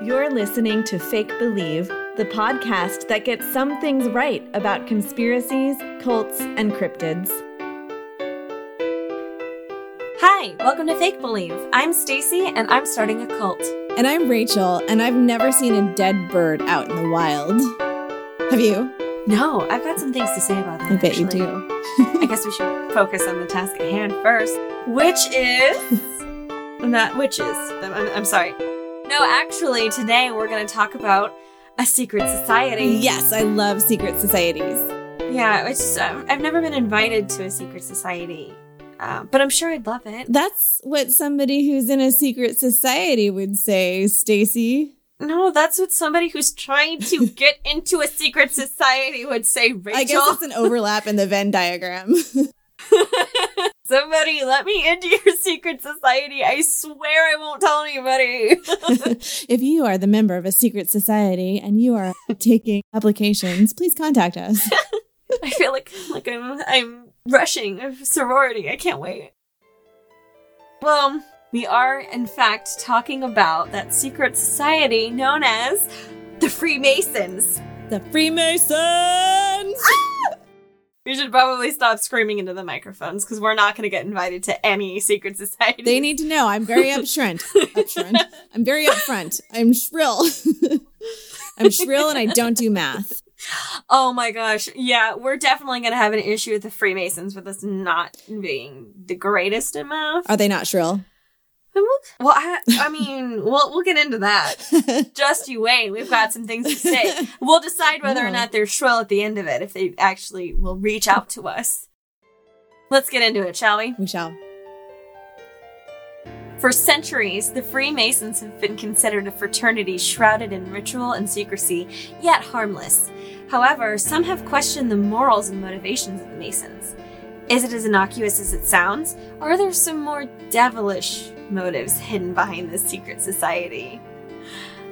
You're listening to Fake Believe, the podcast that gets some things right about conspiracies, cults, and cryptids. Hi, welcome to Fake Believe. I'm Stacy and I'm starting a cult. And I'm Rachel, and I've never seen a dead bird out in the wild. Have you? No, I've got some things to say about that. I bet actually. you do. I guess we should focus on the task at hand first, which is not witches. I'm, I'm, I'm sorry. No, actually, today we're going to talk about a secret society. Yes, I love secret societies. Yeah, it's just, um, I've never been invited to a secret society, uh, but I'm sure I'd love it. That's what somebody who's in a secret society would say, Stacy. No, that's what somebody who's trying to get into a secret society would say, Rachel. I guess it's an overlap in the Venn diagram. Somebody let me into your secret society. I swear I won't tell anybody. if you are the member of a secret society and you are taking applications, please contact us. I feel like like I'm I'm rushing a sorority. I can't wait. Well, we are in fact talking about that secret society known as the Freemasons. The Freemasons! Ah! We should probably stop screaming into the microphones because we're not going to get invited to any secret society. They need to know I'm very upfront. upfront. I'm very upfront. I'm shrill. I'm shrill and I don't do math. Oh my gosh. Yeah, we're definitely going to have an issue with the Freemasons with us not being the greatest in math. Are they not shrill? Well, I, I mean, we'll we'll get into that. Just you wait. We've got some things to say. We'll decide whether or not they're shrill at the end of it if they actually will reach out to us. Let's get into it, shall we? We shall. For centuries, the Freemasons have been considered a fraternity shrouded in ritual and secrecy, yet harmless. However, some have questioned the morals and motivations of the Masons. Is it as innocuous as it sounds, or are there some more devilish motives hidden behind this secret society?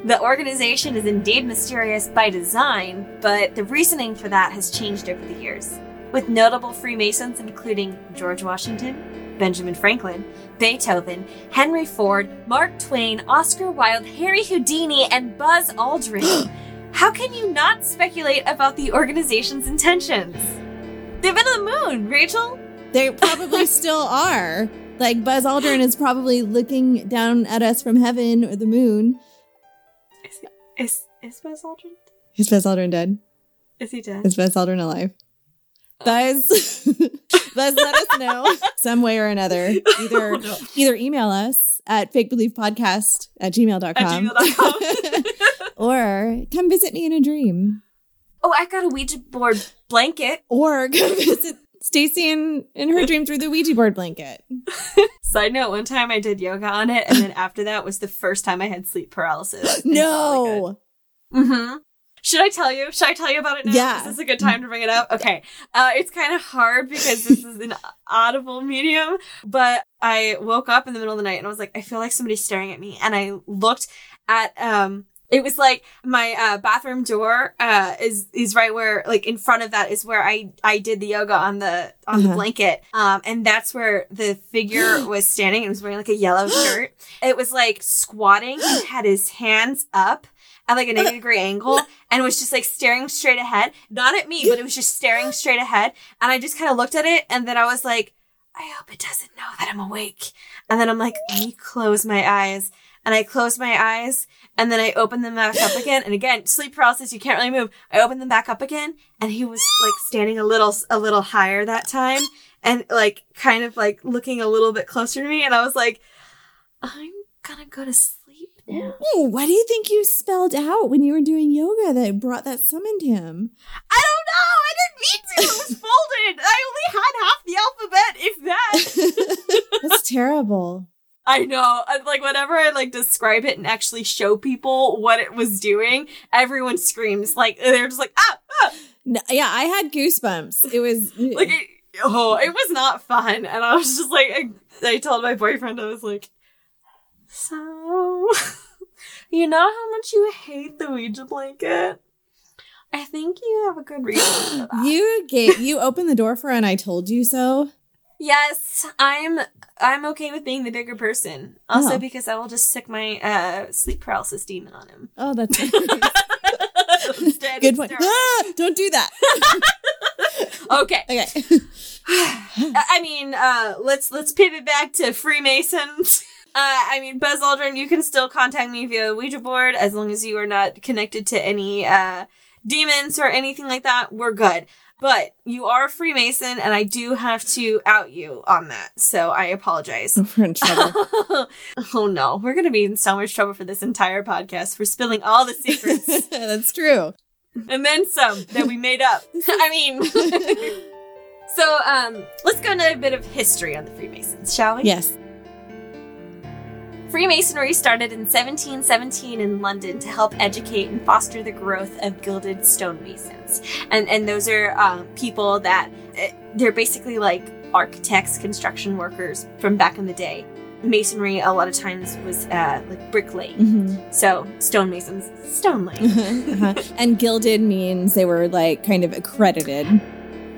The organization is indeed mysterious by design, but the reasoning for that has changed over the years. With notable Freemasons including George Washington, Benjamin Franklin, Beethoven, Henry Ford, Mark Twain, Oscar Wilde, Harry Houdini, and Buzz Aldrin. How can you not speculate about the organization's intentions? They've been to the moon, Rachel. They probably still are. Like Buzz Aldrin is probably looking down at us from heaven or the moon. Is is, is Buzz Aldrin? Is Buzz Aldrin dead? Is he dead? Is Buzz Aldrin alive? Buzz, Buzz, let us know some way or another. Either Oh, no. either email us at fakebelievepodcast at gmail.com, At gmail.com. or come visit me in a dream. oh, I got a Ouija board blanket. Or come visit Stacy in, in her dream through the Ouija board blanket. Side note: One time I did yoga on it, and then after that was the first time I had sleep paralysis. No. Mm-hmm. Should I tell you? Should I tell you about it now? Yeah. Is this a good time to bring it up? Okay. Uh, it's kind of hard because this is an audible medium, but I woke up in the middle of the night and I was like, I feel like somebody's staring at me. And I looked at, um, it was like my uh, bathroom door uh, is is right where like in front of that is where I I did the yoga on the on the Uh-huh. blanket. Um and that's where the figure was standing. It was wearing like a yellow shirt. It was like squatting. And had his hands up at like a 90 degree angle and was just like staring straight ahead. Not at me but it was just staring straight ahead. And I just kind of looked at it and then I was like I hope it doesn't know that I'm awake. And then I'm like let me close my eyes. And I closed my eyes and then I opened them back up again. And again, sleep paralysis, you can't really move. I opened them back up again and he was like standing a little, a little higher that time and like kind of like looking a little bit closer to me. And I was like, I'm gonna go to sleep now. Ooh, what do you think you spelled out when you were doing yoga that brought that summoned him? I don't know. I didn't mean to. It was folded. I only had half the alphabet, if that. That's terrible. I know. Like whenever I like describe it and actually show people what it was doing, everyone screams. Like they're just like ah, ah. No, yeah, I had goosebumps. It was like it, oh, it was not fun. And I was just like, I, I told my boyfriend, I was like, so you know how much you hate the Ouija blanket. I think you have a good reason for that. you gave you opened the door for and I told you so. Yes, I'm I'm okay with being the bigger person. Also Oh. because I will just stick my uh sleep paralysis demon on him. Oh, that's good point. Ah, don't do that. Okay. Okay. I I mean, uh, let's let's pivot back to Freemasons. Uh, I mean, Buzz Aldrin, you can still contact me via Ouija board as long as you are not connected to any uh, demons or anything like that. We're good. But you are a Freemason, and I do have to out you on that. So I apologize. We're in trouble. oh no, we're gonna be in so much trouble for this entire podcast for spilling all the secrets that's true. and then some that we made up. I mean, so um, let's go into a bit of history on the Freemasons, shall we? Yes. Freemasonry started in 1717 in London to help educate and foster the growth of gilded stonemasons, and and those are um, people that uh, they're basically like architects, construction workers from back in the day. Masonry a lot of times was uh, like bricklaying, Mhm. so stonemasons, stone laying. Uh-huh. And gilded means they were like kind of accredited.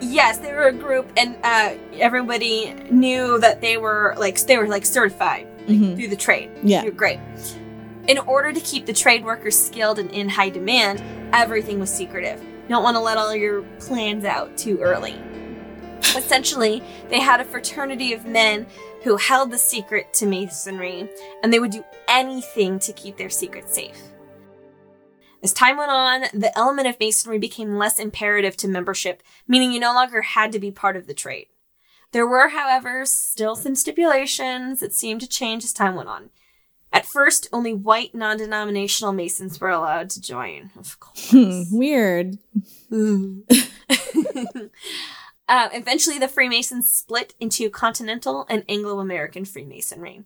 Yes, they were a group, and uh, everybody knew that they were like they were like certified Mhm. through the trade. Yeah. You're great. In order to keep the trade workers skilled and in high demand, everything was secretive. You don't want to let all your plans out too early. Essentially, they had a fraternity of men who held the secret to masonry, and they would do anything to keep their secret safe. As time went on, the element of masonry became less imperative to membership, meaning you no longer had to be part of the trade. There were, however, still some stipulations that seemed to change as time went on. At first, only white non denominational Masons were allowed to join, of course. Hmm, Weird. uh, eventually, the Freemasons split into Continental and Anglo American Freemasonry.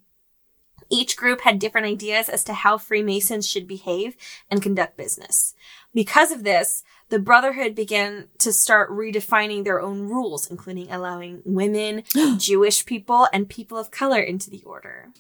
Each group had different ideas as to how Freemasons should behave and conduct business. Because of this, the Brotherhood began to start redefining their own rules, including allowing women, Jewish people, and people of color into the order.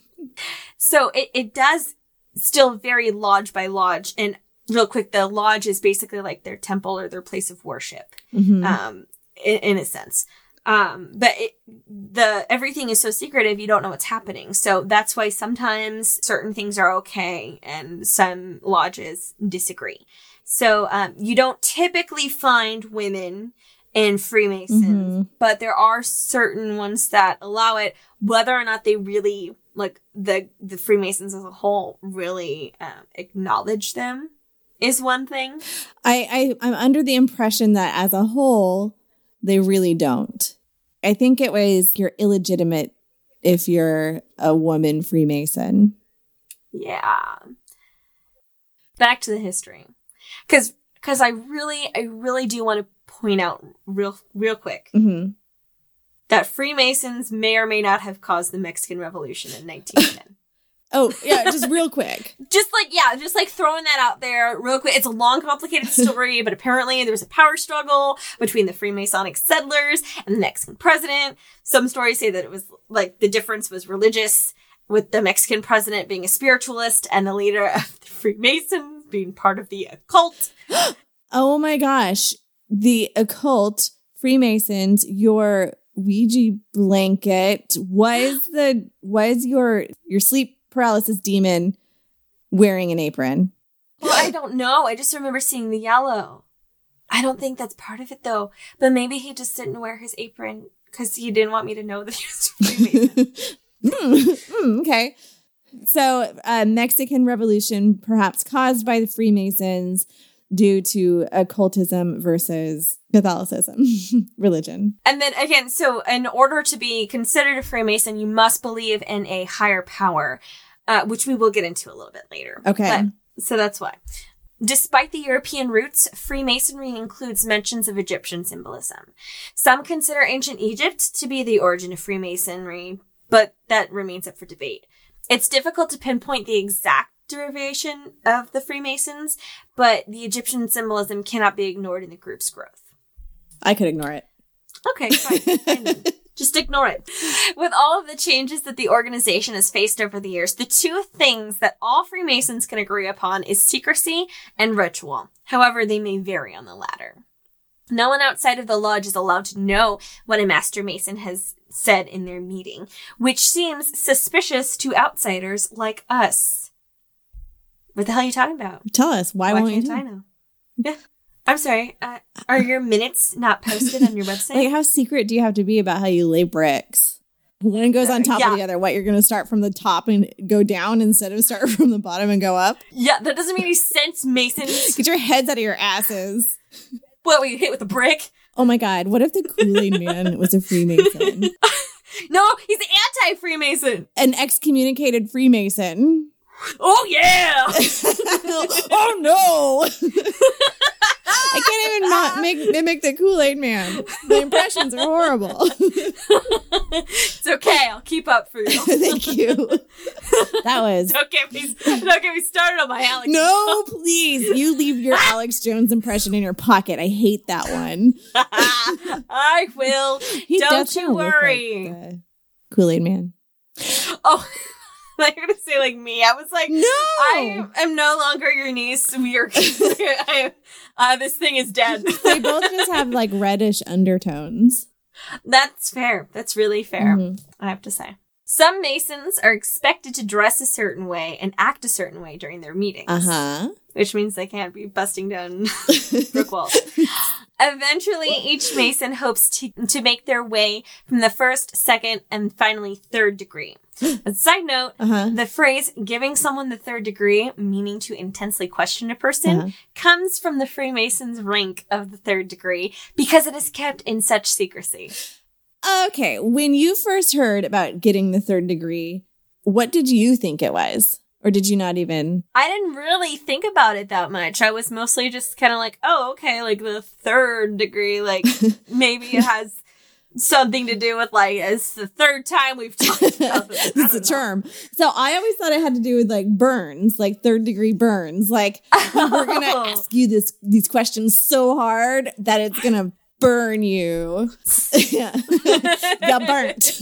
So it, it does still vary lodge by lodge. And real quick, the lodge is basically like their temple or their place of worship Mhm. um, in, in a sense. Um, but it, the everything is so secretive, you don't know what's happening. So that's why sometimes certain things are okay and some lodges disagree. So um, you don't typically find women in Freemasons, Mhm. but there are certain ones that allow it, whether or not they really like the the Freemasons as a whole really um, acknowledge them is one thing. I, I I'm under the impression that as a whole, they really don't. I think it was you're illegitimate if you're a woman Freemason. Yeah. Back to the history. Cause, cause I really, I really do want to point out real, real quick hmm that Freemasons may or may not have caused the Mexican Revolution in 1910. Oh yeah, just real quick. just like, yeah, just like throwing that out there real quick. It's a long, complicated story, but apparently there was a power struggle between the Freemasonic settlers and the Mexican president. Some stories say that it was like the difference was religious with the Mexican president being a spiritualist and the leader of the Freemasons being part of the occult. Oh my gosh, the occult Freemasons, your Ouija blanket was the was your your sleep paralysis demon wearing an apron. Well, I don't know. I just remember seeing the yellow. I don't think that's part of it though. But maybe he just didn't wear his apron because he didn't want me to know that he was Freemason. Mm, mm, okay. So, uh, Mexican Revolution, perhaps caused by the Freemasons due to occultism versus Catholicism, religion. and then again, so in order to be considered a Freemason, you must believe in a higher power, uh, which we will get into a little bit later. Okay. But- so that's why. Despite the European roots, Freemasonry includes mentions of Egyptian symbolism. Some consider ancient Egypt to be the origin of Freemasonry, but that remains up for debate. It's difficult to pinpoint the exact derivation of the Freemasons, but the Egyptian symbolism cannot be ignored in the group's growth. I could ignore it. Okay, fine. fine. Just ignore it. With all of the changes that the organization has faced over the years, the two things that all Freemasons can agree upon is secrecy and ritual. However, they may vary on the latter. No one outside of the lodge is allowed to know what a master mason has said in their meeting, which seems suspicious to outsiders like us. What the hell are you talking about? Tell us why, Why won't you? can't tell? I know? Yeah. I'm sorry. Uh, are your minutes not posted on your website? Like, how secret do you have to be about how you lay bricks? One goes on top Yeah. of the other. What you're going to start from the top and go down instead of start from the bottom and go up? yeah, that doesn't make any sense, Mason. Get your heads out of your asses. what, were you hit with a brick? Oh my god! What if the Kool Aid Man was a Freemason, No, he's anti-Freemason. an excommunicated Freemason? Oh yeah! oh no! I can't even not make mimic the Kool Aid Man. The impressions are horrible. it's okay. I'll keep up for you. Thank you. That was Don't get me. Don't get me started on my Alex. no, please. You leave your Alex Jones impression in your pocket. I hate that one. I will. He Don't you worry. like Kool Aid Man. Oh, I'm gonna say like me. I was like, No, I am no longer your niece. We are. I, uh, this thing is dead. they both just have like reddish undertones. That's fair. That's really fair. Mhm. I have to say. Some Masons are expected to dress a certain way and act a certain way during their meetings. Uh huh. Which means they can't be busting down brick walls. Eventually, each Mason hopes to, to make their way from the first, second, and finally third degree. A side note, Uh huh. the phrase giving someone the third degree, meaning to intensely question a person, Uh-huh. comes from the Freemasons' rank of the third degree because it is kept in such secrecy. Okay, when you first heard about getting the third degree, what did you think it was? Or did you not even? I didn't really think about it that much. I was mostly just kind of like, oh, okay, like the third degree, like maybe it has something to do with like it's the third time we've talked about this. It's a know. term. So I always thought it had to do with like burns, like third degree burns. Like we're gonna Oh. ask you this these questions so hard that it's gonna burn you. yeah. Got burnt.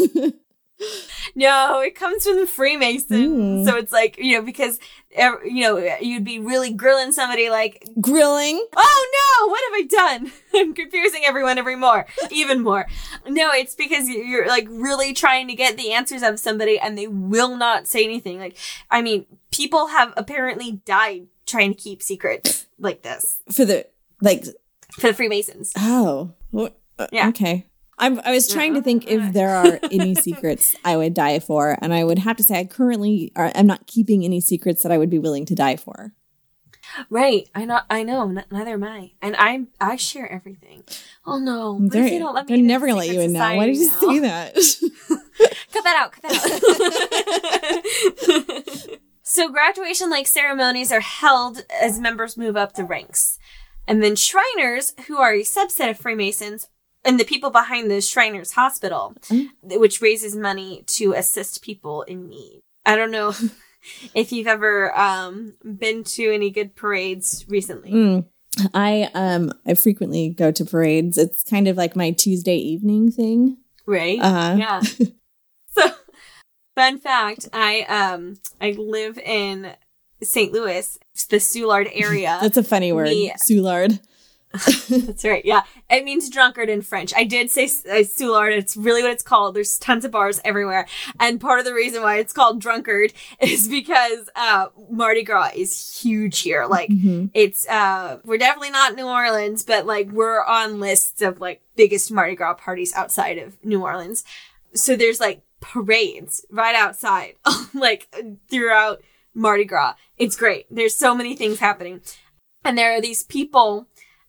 No, it comes from the Freemasons. Mm. So it's like, you know, because, you know, you'd be really grilling somebody like, Grilling. oh no, what have I done? I'm confusing everyone every more, even more. No, it's because you're like really trying to get the answers of somebody and they will not say anything. Like, I mean, people have apparently died trying to keep secrets like this For the like for the Freemasons. oh. Uh, Yeah. Okay. I'm, I was trying to think if there are uh-huh. any secrets I would die for, and I would have to say I currently are, I'm not keeping any secrets that I would be willing to die for. Right. I know. I know. N- neither am I. And I I share everything. Oh no. They're, they don't let me they're never gonna let you in now. Why did you society say that? Cut that out. Cut that out. so graduation like ceremonies are held as members move up the ranks. And then Shriners, who are a subset of Freemasons, and the people behind the Shriners Hospital, which raises money to assist people in need. I don't know if you've ever um, been to any good parades recently. Mm. I um I frequently go to parades. It's kind of like my Tuesday evening thing. Right? Uh-huh. Yeah. so, fun fact: I um I live in St. Louis, the Soulard area. That's a funny word, Me- Soulard. That's right. Yeah, it means drunkard in French. I did say uh, Soulard. It's really what it's called. There's tons of bars everywhere, and part of the reason why it's called drunkard is because uh, Mardi Gras is huge here. Like Mhm. it's uh we're definitely not New Orleans, but like we're on lists of like biggest Mardi Gras parties outside of New Orleans. So there's like parades right outside, like throughout Mardi Gras. It's great. There's so many things happening. And there are these people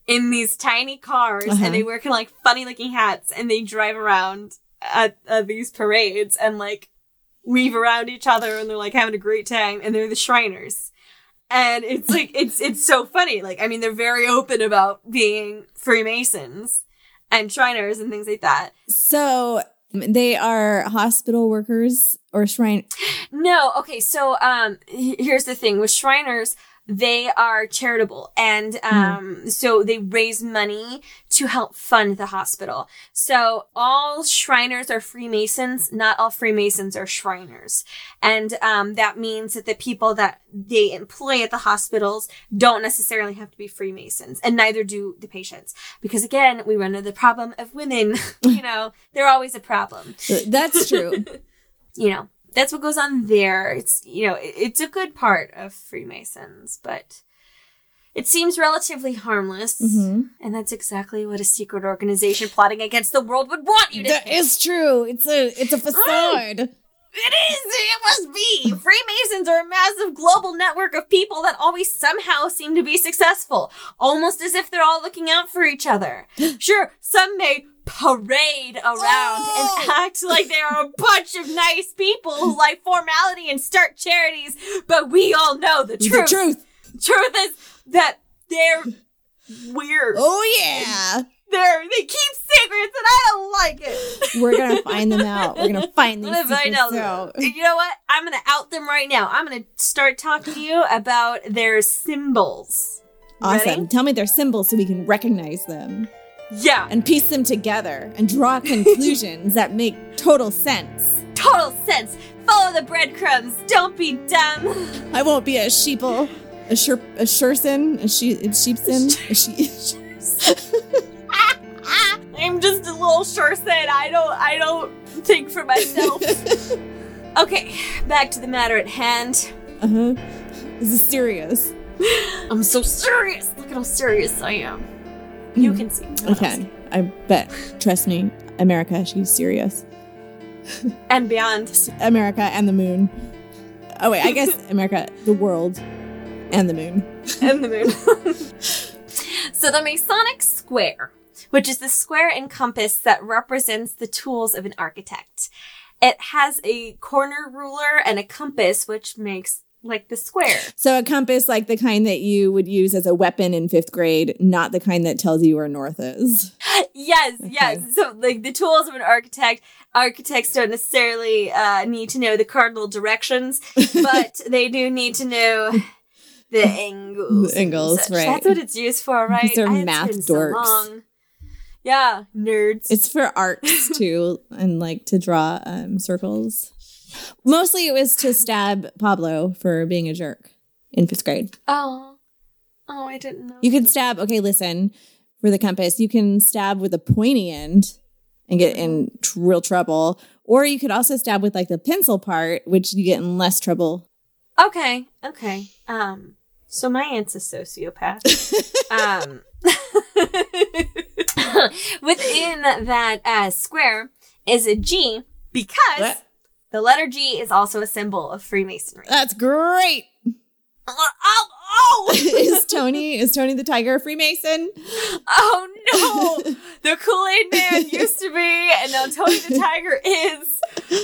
in these tiny cars Uh-huh. and they wear kind of like funny looking hats and they drive around at, at these parades and like weave around each other and they're like having a great time and they're the Shriners. And it's like, it's, it's so funny. Like, I mean, they're very open about being Freemasons and Shriners and things like that. So they are hospital workers or shrine. No, okay, so um here's the thing with Shriners, they are charitable and um so they raise money to help fund the hospital. So all Shriners are Freemasons, not all Freemasons are Shriners. And um, that means that the people that they employ at the hospitals don't necessarily have to be Freemasons, and neither do the patients. Because again, we run into the problem of women. you know, they're always a problem. That's true. You know, that's what goes on there. It's, you know, it- it's a good part of Freemasons, but it seems relatively harmless. Mhm. And that's exactly what a secret organization plotting against the world would want you to That think. is true. It's a it's a facade. It is. It must be. Freemasons are a massive global network of people that always somehow seem to be successful, almost as if they're all looking out for each other. Sure, some may parade around Oh! and act like they are a bunch of nice people who like formality and start charities, but we all know the truth. The truth. Truth is that they're weird. Oh yeah. They're they keep secrets, and I don't like it. We're gonna find them out. We're gonna find these I'm gonna find secrets out. out. You know what? I'm gonna out them right now. I'm gonna start talking to you about their symbols. Awesome. Ready? Tell me their symbols so we can recognize them Yeah, and piece them together and draw conclusions that make total sense. total sense. Follow the breadcrumbs. Don't be dumb. I won't be a sheeple, a sher, a sherson, a she, a sheepson, a she. I'm just a little said. I don't. I don't think for myself. okay, back to the matter at hand. uh huh. This is serious. I'm so serious. Look at how serious I am. You hmm. can see. I can. I bet. Trust me, America. She's serious. And beyond. America and the moon. Oh wait, I guess America, the world, and the moon. and the moon. so the Masonic square, which is the square and compass that represents the tools of an architect. It has a corner ruler and a compass, which makes like the square. So a compass, like the kind that you would use as a weapon in fifth grade, not the kind that tells you where north is. Yes, yes. So like the tools of an architect, architects don't necessarily uh, need to know the cardinal directions, but they do need to know the angles. The angles, right. That's what it's used for, right? These are It's math so dorks. long. Yeah, nerds. It's for arts too, and like to draw um, circles. Mostly, it was to stab Pablo for being a jerk in fifth grade. oh, oh, I didn't know. You could stab. Okay, listen. For the compass, you can stab with a pointy end and get in tr- real trouble, or you could also stab with like the pencil part, which you get in less trouble. Okay, okay. Um, so my aunt's a sociopath. um, within that uh, square is a G because What? The letter G is also a symbol of Freemasonry. That's great. Uh, oh, oh, is Tony is Tony the Tiger a Freemason? oh no! The Kool Aid Man used to be, and now Tony the Tiger is.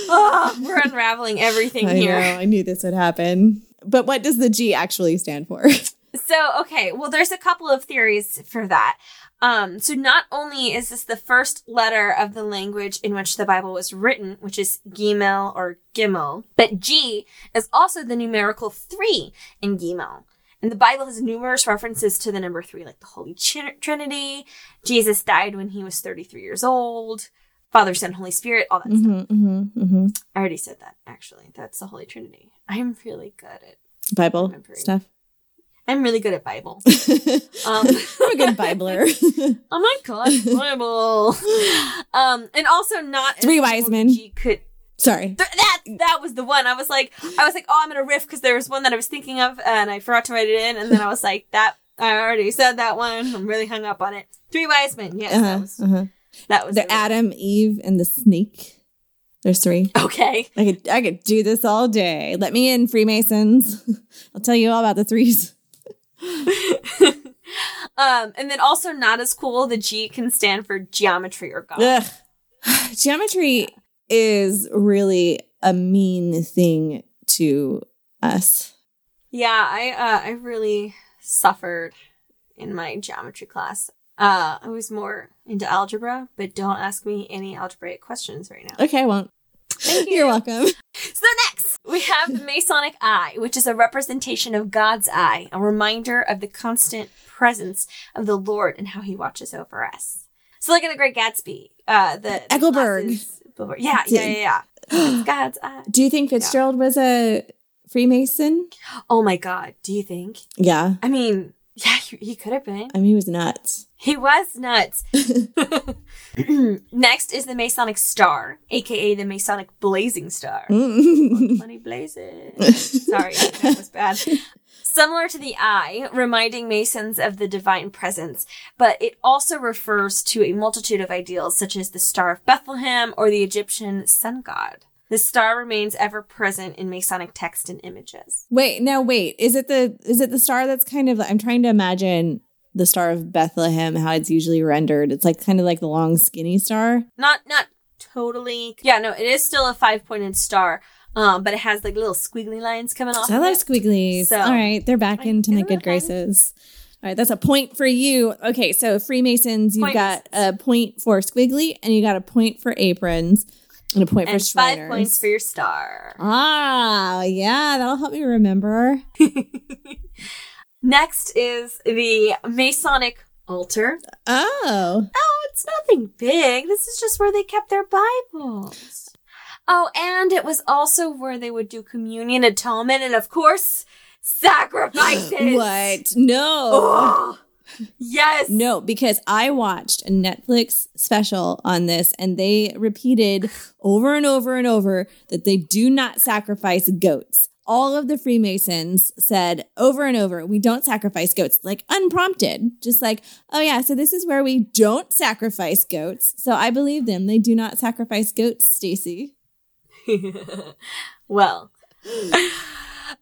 Oh, we're unraveling everything I here. know. I knew this would happen. But what does the G actually stand for? So, okay, well, there's a couple of theories for that. Um, so not only is this the first letter of the language in which the Bible was written, which is Gimel or Gimel, but G is also the numerical three in Gimel. And the Bible has numerous references to the number three, like the Holy Trinity. Jesus died when he was 33 years old. Father, Son, Holy Spirit, all that stuff. mm-hmm, mm-hmm, mm-hmm. I already said that, actually. That's the Holy Trinity. I'm really good at, Bible stuff. I'm really good at Bible. I'm Um, a good Bibler. Oh my god, Bible. um, and also not Three wise men. could. Sorry. Th- that that was the one. I was like, I was like, oh, I'm gonna riff because there was one that I was thinking of and I forgot to write it in, and then I was like, that I already said that one. I'm really hung up on it. Three wise men. Yes, that Uh-huh, was uh-huh. that was The the- Adam, Eve, and the snake. There's three. Okay. I could I could do this all day. Let me in, Freemasons. I'll tell you all about the threes. Um, and then also not as cool. The G can stand for geometry or God. Ugh. Geometry is really a mean thing to us. Yeah, I uh, I really suffered in my geometry class. Uh, I was more into algebra, but don't ask me any algebraic questions right now. Okay, I won't. Thank you. You're welcome. So next, we have the Masonic eye, which is a representation of God's eye, a reminder of the constant presence of the Lord and how he watches over us. So look at the Great Gatsby, uh, the the Eckleburg. Yeah, yeah, yeah, yeah. God's eye. Do you think Fitzgerald was a Freemason? Oh my God. Do you think? Yeah. I mean, yeah, he, could have been. I mean, he was nuts. He was nuts. Next is the Masonic star, aka the Masonic blazing star. Mm. Money blazes. Sorry, that was bad. Similar to the eye, reminding Masons of the divine presence, but it also refers to a multitude of ideals such as the Star of Bethlehem or the Egyptian sun god. The star remains ever present in Masonic text and images. Wait, now wait. Is it the is it the star that's kind of I'm trying to imagine the star of Bethlehem, how it's usually rendered. It's like kind of like the long skinny star. Not not totally. Yeah, no, it is still a five pointed star, um, but it has like little squiggly lines coming off. I of love it. squigglies. So- All right, they're back Like, into my good graces. All right, that's a point for you. Okay, so Freemasons, you've Point got a point for squiggly, and you got a point for aprons, and a point and for five Shriners. points for your star. Ah, yeah, that'll help me remember. Next is the Masonic altar. Oh, Oh, it's nothing big. This is just where they kept their Bibles. Oh, and it was also where they would do communion, atonement, and of course, sacrifices. what? No. Oh, yes. No, because I watched a Netflix special on this and they repeated over and over and over that they do not sacrifice goats. All of the Freemasons said over and over, we don't sacrifice goats, like unprompted. Just like, oh yeah, so this is where we don't sacrifice goats. So I believe them. They do not sacrifice goats, Stacy. well,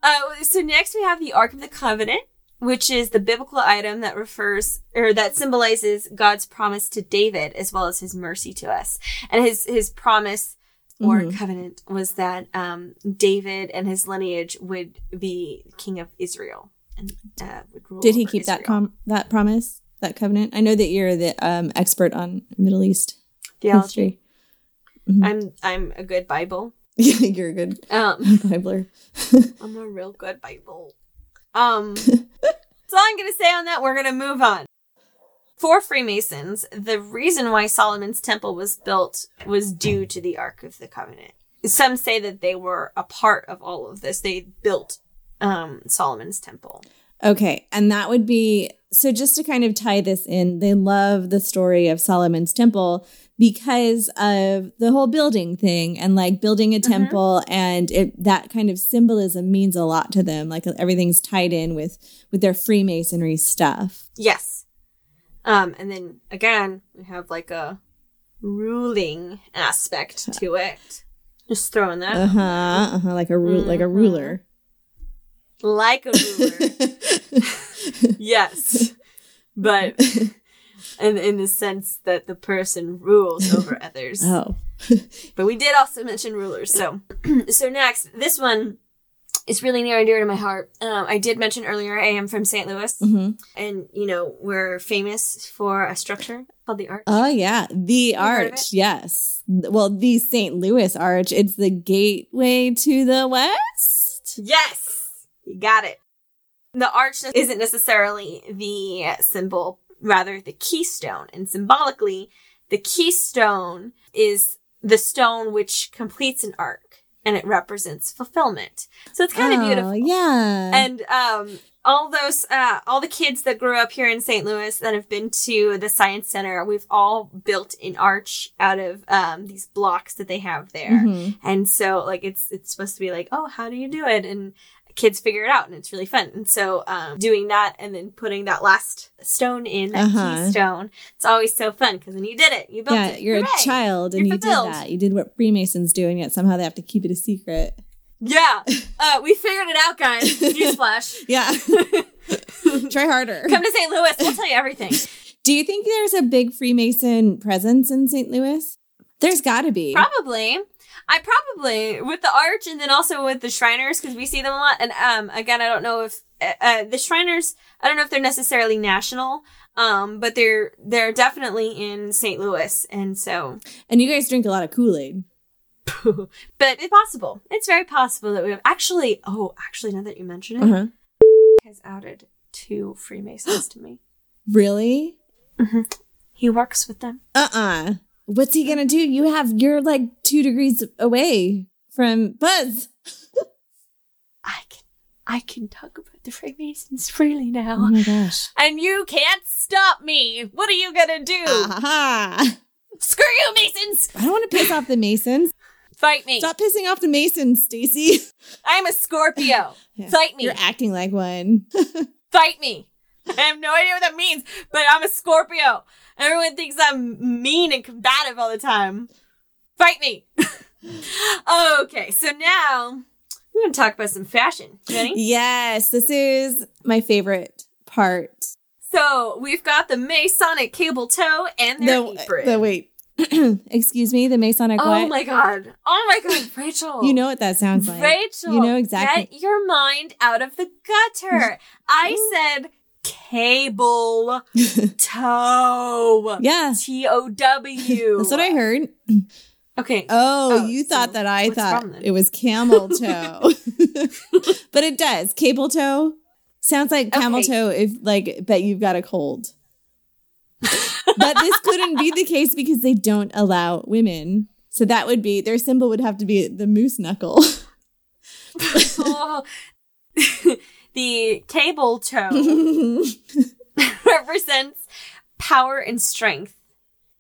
uh, so next we have the Ark of the Covenant, which is the biblical item that refers or that symbolizes God's promise to David as well as his mercy to us. And his his promise or Mhm. covenant was that um, David and his lineage would be king of Israel and uh, would rule. Did he keep that com- that promise, that covenant? I know that you're the um, expert on Middle East theology? history. I'm I'm a good Bible. Yeah, you're a good Um, Bibler. I'm a real good Bible. Um, that's all I'm going to say on that. We're going to move on. For Freemasons, the reason why Solomon's temple was built was due to the Ark of the Covenant. Some say that they were a part of all of this. They built um, Solomon's temple. Okay. And that would be so just to kind of tie this in, they love the story of Solomon's temple because of the whole building thing and like building a temple and it that kind of symbolism means a lot to them. Like everything's tied in with with their Freemasonry stuff. Yes. Um, and then again, we have like a ruling aspect to it. Just throwing that Uh-huh. Uh-huh. Like a ru- like a ruler. like a ruler. yes. But in in the sense that the person rules over others. oh. But we did also mention rulers. So so next, this one is really near and dear to my heart. Um, I did mention earlier I am from St. Louis hmm and you know, we're famous for a structure called the Arch. Oh yeah, the of arch. Yes. Well, the St. Louis arch. It's the gateway to the west. Yes! You got it. The arch isn't necessarily the symbol, rather the keystone. And symbolically, the keystone is the stone which completes an arc and it represents fulfillment. So it's kind of Oh, beautiful. Yeah. And um all those uh all the kids that grew up here in St. Louis that have been to the science center, we've all built an arch out of um these blocks that they have there. Mhm. And so like it's it's supposed to be like, "Oh, how do you do it?" and kids figure it out and it's really fun. And so um doing that and then putting that last stone in that Uh-huh. keystone, it's always so fun because then you did it. You built yeah, it. you're Hooray! a child and You're you fulfilled. did that. You did what Freemasons do, and yet somehow they have to keep it a secret. Yeah. Uh we figured it out, guys. Newsflash. Yeah. Try harder. Come to St. Louis, we'll tell you everything. Do you think there's a big Freemason presence in St. Louis? There's got to be. Probably. I probably with the arch and then also with the Shriners because we see them a lot. And um, again, I don't know if uh, uh, the Shriners. I don't know if they're necessarily national, um, but they're they're definitely in St. Louis, and so And you guys drink a lot of Kool Aid. but it's possible. It's very possible that we have actually. Oh, actually, now that you mention it, Uh-huh. has outed two Freemasons to me. Really? Mhm. He works with them. Uh-uh. What's he gonna do? You have you're like two degrees away from Buzz. I can, I can talk about the Freemasons freely now, Oh my gosh. and you can't stop me. What are you gonna do? Aha. Screw you, Masons! I don't want to piss off the Masons. Fight me. Stop pissing off the Masons, Stacy. I'm a Scorpio. Yeah. Fight me. You're acting like one. Fight me. I have no idea what that means, but I'm a Scorpio. Everyone thinks I'm mean and combative all the time. Fight me. okay, so now we're going to talk about some fashion. Ready? yes, this is my favorite part. So we've got the Masonic cable toe and their The, apron. the wait. Excuse me, the Masonic oh what? my god. Oh my god, Rachel. You know what that sounds like. Rachel. You know exactly- Get your mind out of the gutter. I said cable toe. Yeah. T O W. That's what I heard. Okay. Oh, Oh, you so thought that I thought wrong it was camel toe. but it does. Cable toe sounds like camel Okay. toe if like bet you've got a cold. but this couldn't be the case because they don't allow women. So that would be their symbol would have to be the moose knuckle. Oh. The cable toe represents power and strength.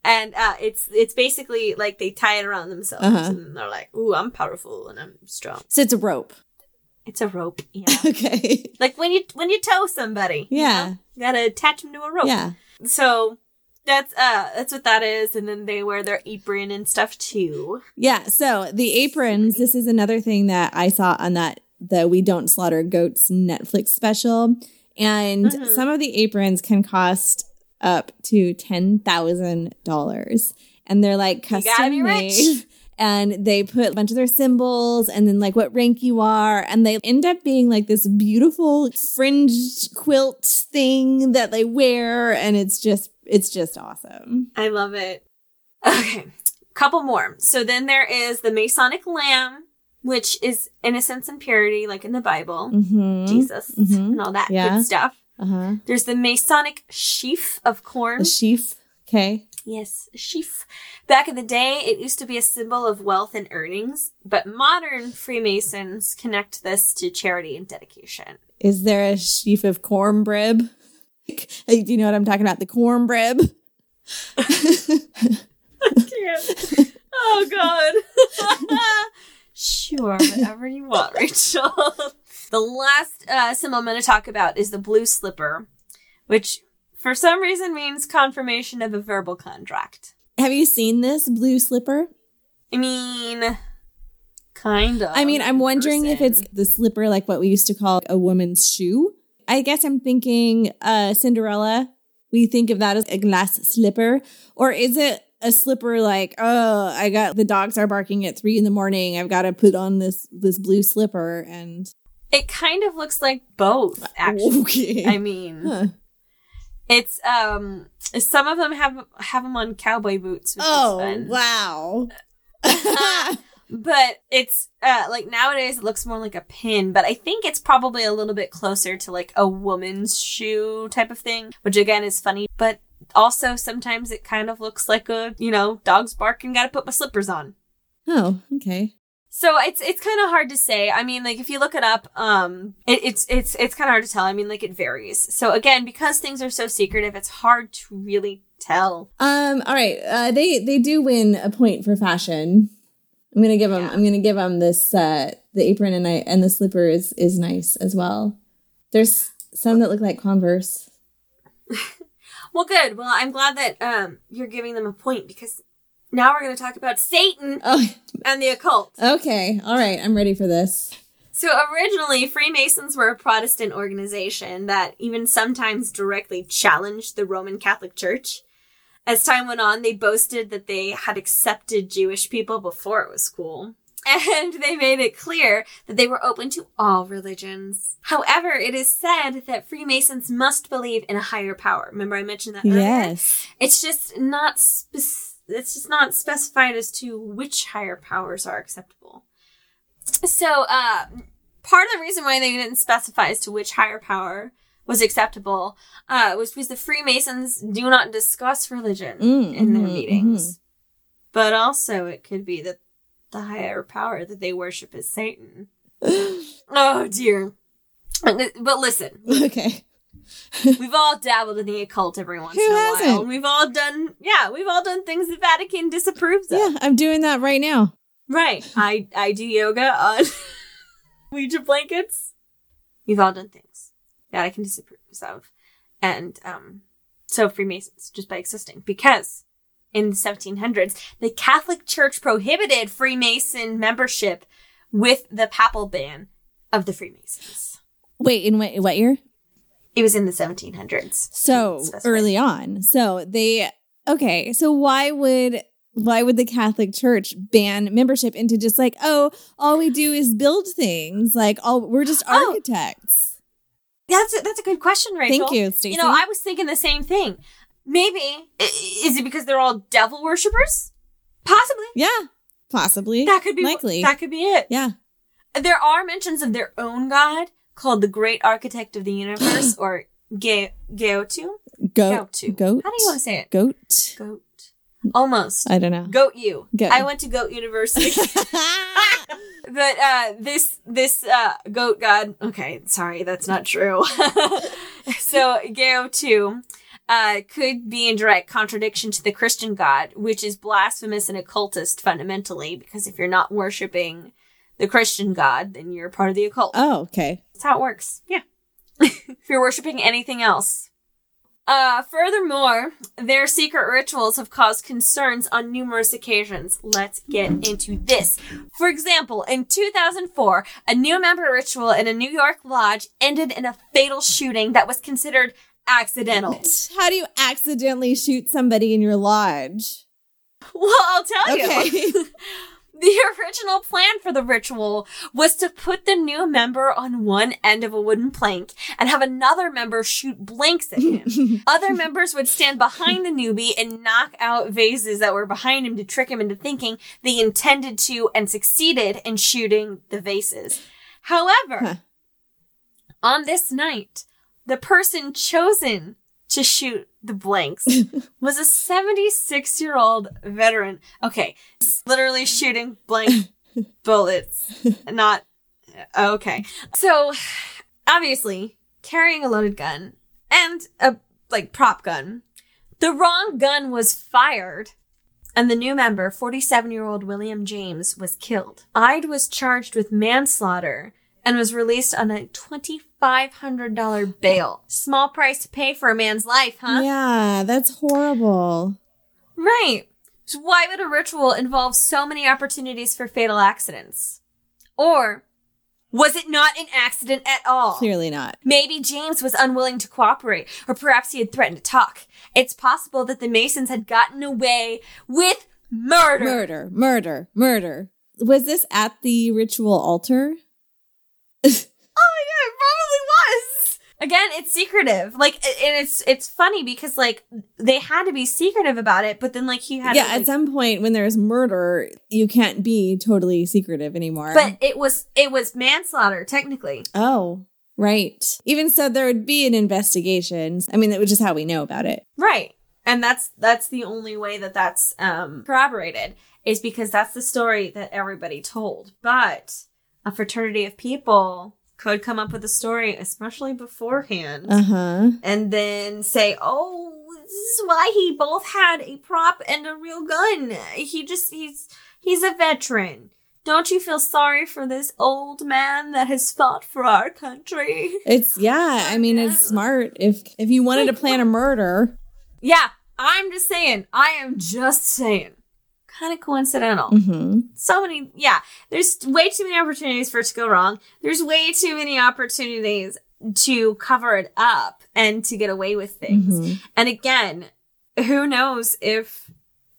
And uh, it's it's basically like they tie it around themselves Uh-huh. and they're like, "Ooh, I'm powerful and I'm strong." so it's a rope. It's a rope, yeah. Okay. like when you when you tow somebody, you Yeah. know? you gotta attach them to a rope. Yeah. So that's uh that's what that is, and then they wear their apron and stuff too. Yeah. So the aprons, this is another thing that I saw on that the We Don't Slaughter Goats Netflix special. And Mhm. some of the aprons can cost up to ten thousand dollars. And they're like custom made. And they put a bunch of their symbols and then like what rank you are. And they end up being like this beautiful fringed quilt thing that they wear. And it's just it's just awesome. I love it. Okay, couple more. So then there is the Masonic lamb, which is innocence and purity, like in the Bible, Mm-hmm. Jesus, Mhm. and all that Yeah. good stuff. Uh-huh. There's the Masonic sheaf of corn. A sheaf. Okay. Yes, sheaf. Back in the day, it used to be a symbol of wealth and earnings, but modern Freemasons connect this to charity and dedication. Is there a sheaf of cornbread? Do you know what I'm talking about? The cornbread. oh God. Sure, whatever you want, Rachel. the last uh, symbol I'm going to talk about is the blue slipper, which for some reason means confirmation of a verbal contract. Have you seen this blue slipper? I mean, kind of. I mean, I'm wondering if it's the slipper like what we used to call a woman's shoe. I guess I'm thinking uh Cinderella. We think of that as a glass slipper. Or is it a slipper like, oh, I got the dogs are barking at three in the morning. I've got to put on this this blue slipper and It kind of looks like both, actually. Okay. I mean, Huh. it's um some of them have have them on cowboy boots. Which Oh is fun. wow. but it's uh like nowadays it looks more like a pin, but I think it's probably a little bit closer to like a woman's shoe type of thing, which again is funny, but also sometimes it kind of looks like a, you know, dogs barking, gotta put my slippers on. oh, okay. So it's it's kind of hard to say. I mean, like if you look it up, um, it, it's it's it's kind of hard to tell. I mean, like it varies. So again, because things are so secretive, it's hard to really tell. Um. All right. Uh, they they do win a point for fashion. I'm gonna give them. Yeah. I'm gonna give them this. Uh, the apron and I and the slipper is is nice as well. There's some that look like Converse. Well, good. Well, I'm glad that um you're giving them a point because now we're going to talk about Satan Oh, and the occult. okay. All right. I'm ready for this. So originally, Freemasons were a Protestant organization that even sometimes directly challenged the Roman Catholic Church. As time went on, they boasted that they had accepted Jewish people before it was cool. And they made it clear that they were open to all religions. However, it is said that Freemasons must believe in a higher power. Remember I mentioned that earlier? Yes. It's just not spec- it's just not specified as to which higher powers are acceptable. So, uh, part of the reason why they didn't specify as to which higher power was acceptable uh, was because the Freemasons do not discuss religion Mm, in their mhm, meetings. But also, it could be that the higher power that they worship is Satan. oh dear. But listen, okay. we've all dabbled in the occult every once Who in a hasn't? while. And we've all done, yeah, we've all done things the Vatican disapproves of. Yeah, I'm doing that right now. Right. I, I do yoga on Ouija blankets. We've all done things Vatican disapproves of. And, um, so Freemasons, just by existing. Because in the 1700s, the Catholic Church prohibited Freemason membership with the papal ban of the Freemasons. Wait, in what, what year? It was in the 1700s. So early on. So they okay. So why would why would the Catholic Church ban membership into just like oh all we do is build things like all we're just Oh. architects? That's a, that's a good question, Rachel. Thank you, Stacey. You know, I was thinking the same thing. Maybe is it because they're all devil worshippers? Possibly. yeah, possibly That could be likely. That could be it. yeah, There are mentions of their own god called the Great Architect of the Universe, or Ge- Geotu. goat, Geotu. goat. How do you want to say it? Goat. Goat. Almost. I don't know. Goat you. Goat. I went to Goat University. but uh this this uh goat god okay sorry that's not true so geo 2 uh could be in direct contradiction to the christian god which is blasphemous and occultist fundamentally because if you're not worshiping the christian god then you're part of the occult oh, okay. that's how it works yeah if you're worshiping anything else uh, furthermore, their secret rituals have caused concerns on numerous occasions. Let's get into this. For example, in 2004, a new member ritual in a New York lodge ended in a fatal shooting that was considered accidental. How do you accidentally shoot somebody in your lodge? Well, I'll tell Okay. you. The original plan for the ritual was to put the new member on one end of a wooden plank and have another member shoot blanks at him. Other members would stand behind the newbie and knock out vases that were behind him to trick him into thinking they intended to and succeeded in shooting the vases. However, Huh. on this night, the person chosen to shoot the blanks was a 76 year old veteran. Okay, literally shooting blank bullets. Not okay. So, obviously, carrying a loaded gun and a like prop gun, the wrong gun was fired. And the new member, 47 year old William James, was killed. Eid was charged with manslaughter and was released on a $2,500 bail. Small price to pay for a man's life, huh? Yeah, that's horrible. Right. So why would a ritual involve so many opportunities for fatal accidents? Or was it not an accident at all? Clearly not. Maybe James was unwilling to cooperate, or perhaps he had threatened to talk. It's possible that the Masons had gotten away with murder. Murder, murder, murder. Was this at the ritual altar? Oh my god, it probably was. Again, it's secretive. Like, and it's it's funny because like they had to be secretive about it, but then like he had yeah, to, at some point when there's murder, you can't be totally secretive anymore. but it was it was manslaughter technically. oh, right. Even so, there would be an investigation. I mean, that was just how we know about it. Right. And that's that's the only way that that's um corroborated is because that's the story that everybody told. But a fraternity of people could come up with a story, especially beforehand, Uh huh. and then say, "Oh, this is why he both had a prop and a real gun. He just he's he's a veteran." Don't you feel sorry for this old man that has fought for our country? It's yeah. I mean, it's smart if if you wanted to plan a murder. Yeah, I'm just saying. I am just saying. Kind of coincidental. hmm So many, yeah. There's way too many opportunities for it to go wrong. There's way too many opportunities to cover it up and to get away with things. Mhm. And again, who knows if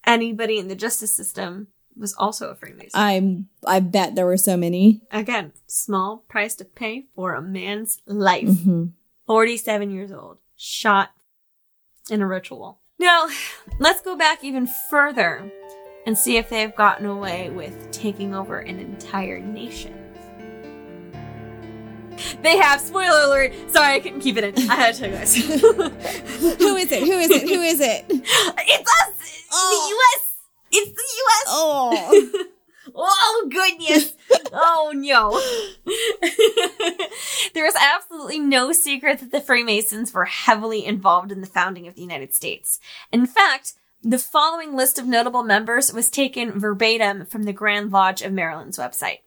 anybody in the justice system was also a Freemason. I'm I bet there were so many. again, small price to pay for a man's life. hmm 47 years old, shot in a ritual. Now, let's go back even further and see if they've gotten away with taking over an entire nation. They have. Spoiler alert. Sorry, I couldn't keep it in. I had to tell you guys. Who is it? Who is it? Who is it? it's us! Oh. The US! It's the US! Oh. Oh. oh goodness! oh no! there is absolutely no secret that the Freemasons were heavily involved in the founding of the United States. In fact, the following list of notable members was taken verbatim from the Grand Lodge of Maryland's website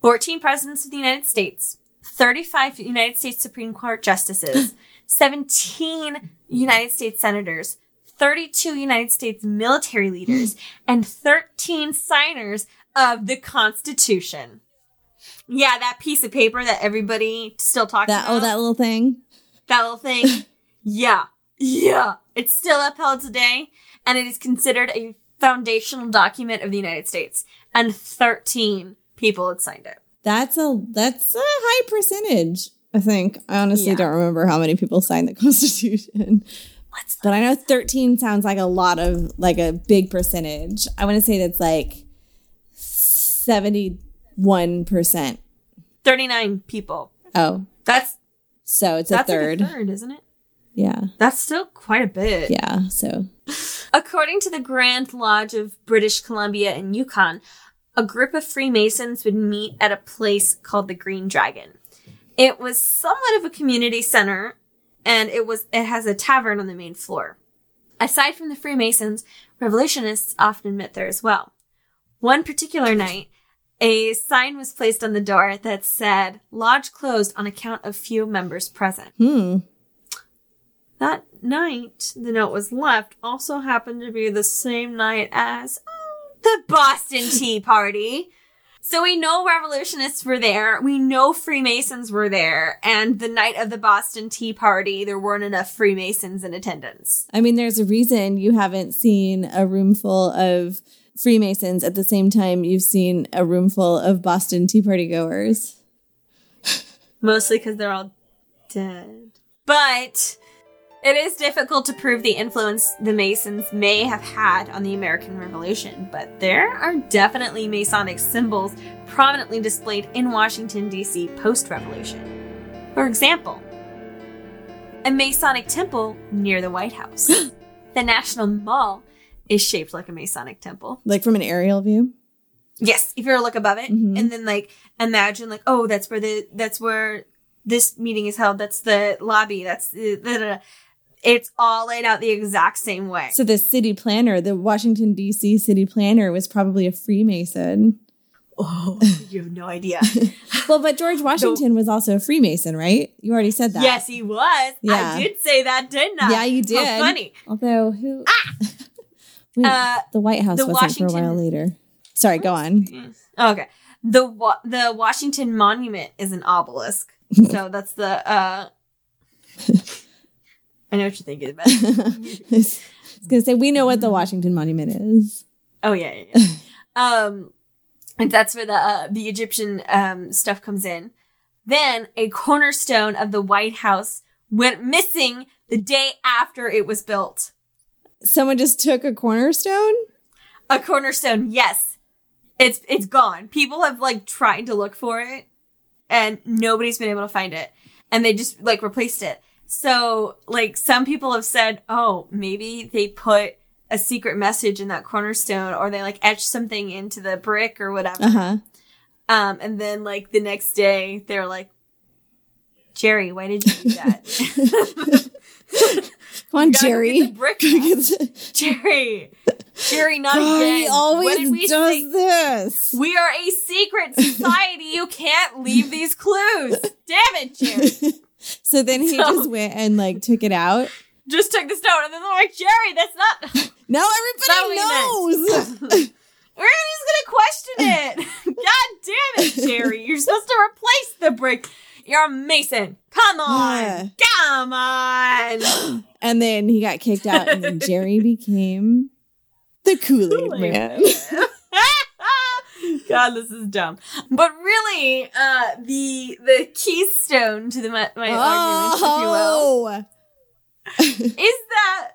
14 presidents of the United States, 35 United States Supreme Court justices, 17 United States senators, 32 United States military leaders, and 13 signers of the Constitution. Yeah, that piece of paper that everybody still talks That oh, about. oh that little thing. that little thing. yeah. Yeah. It's still upheld today, and it is considered a foundational document of the United States. And 13 people had signed it. That's a that's a high percentage. I think. I honestly Yeah. don't remember how many people signed the Constitution. What's But I know 13 sounds like a lot of like a big percentage. I want to say that's like 71%. 39 people. Oh, That's so it's a third. Like a third, isn't it? Yeah. That's still quite a bit. Yeah. So According to the Grand Lodge of British Columbia and Yukon, a group of Freemasons would meet at a place called the Green Dragon. It was somewhat of a community center, and it was it has a tavern on the main floor. Aside from the Freemasons, revolutionists often met there as well. One particular night, a sign was placed on the door that said "Lodge closed on account of few members present." hmm. That night, the note was left, also happened to be the same night as mm, the Boston Tea Party. So we know revolutionists were there, we know Freemasons were there, and the night of the Boston Tea Party, there weren't enough Freemasons in attendance. I mean, there's a reason you haven't seen a room full of Freemasons at the same time you've seen a room full of Boston Tea Party goers. Mostly because they're all dead. But it is difficult to prove the influence the Masons may have had on the American Revolution, but there are definitely Masonic symbols prominently displayed in Washington, D.C. post revolution. For example, a Masonic temple near the White House. the National Mall is shaped like a Masonic temple. Like from an aerial view. Yes, if you were to look above it, Mhm. and then like imagine like, oh, that's where the that's where this meeting is held. That's the lobby. That's the. It's all laid out the exact same way. So the city planner, the Washington D.C. city planner, was probably a Freemason. oh, you have no idea. Well, but George Washington was also a Freemason, right? You already said that. yes, he was. Yeah. I did say that, didn't I? Yeah, you How did. funny. Although who? Wait, Uh, the White House the wasn't for a while later. Sorry, go on. Okay. The wa- the Washington Monument is an obelisk. so that's the uh I know what you're thinking about. I was gonna say we know what the Washington Monument is. Oh yeah, yeah, yeah. um, and that's where the uh, the Egyptian um stuff comes in. Then a cornerstone of the White House went missing the day after it was built. Someone just took a cornerstone. A cornerstone, yes, it's it's gone. People have like tried to look for it, and nobody's been able to find it, and they just like replaced it. So like some people have said, oh, maybe they put a secret message in that cornerstone, or they like etched something into the brick or whatever. Uh huh. Um, and then like the next day, they're like, Jerry, why did you do that? Come on, Jerry. brick Go back. get the- Jerry, Jerry, not God, again. he What always we does say? this. We are a secret society. you can't leave these clues. Damn it, Jerry. So then he So- just went and like took it out. Just took the stone, and then they're like, Jerry, that's not. Now everybody knows. We're just gonna question it. God damn it, Jerry. You're supposed to replace the brick. You're a mason. Come on. Yeah. Come on. and then he got kicked out, and then Jerry became the Kool Aid Man. God, this is dumb. But really, uh, the the keystone to the my, my argument, if you will, Oh, is that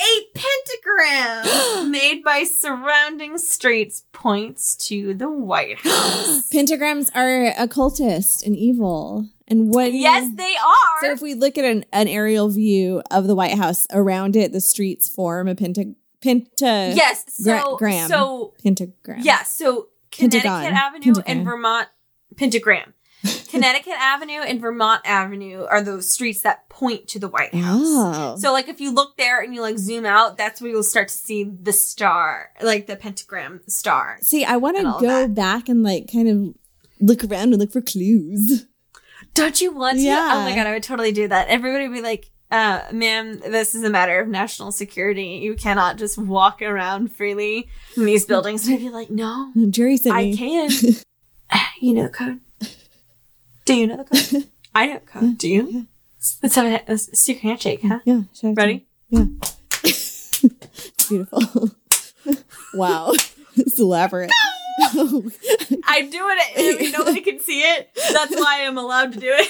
a pentagram made by surrounding streets points to the White House. Pentagrams are occultist and evil. And what? yes, they are. So if we look at an, an aerial view of the White House, around it, the streets form a pentagram penta yes, gra- so gram. so pentagram. yeah, so Connecticut Pentagon. Avenue Pentagon. and Vermont pentagram. Connecticut Avenue and Vermont Avenue are those streets that point to the White House. Oh. So like if you look there and you like zoom out, that's where you'll start to see the star, like the pentagram star. See, I want to go back and like kind of look around and look for clues. Don't you want to? Yeah. Oh my god, I would totally do that. Everybody would be like, uh, ma'am, this is a matter of national security. You cannot just walk around freely in these buildings. And I'd be like, no, Jerry sent I me. can. you know the code. Do you know the code? I know the code. Do you? Let's have a, a secret handshake, huh? Yeah. Ready? Yeah. Beautiful. wow. It's elaborate. I'm doing it. I mean, nobody can see it. That's why I'm allowed to do it.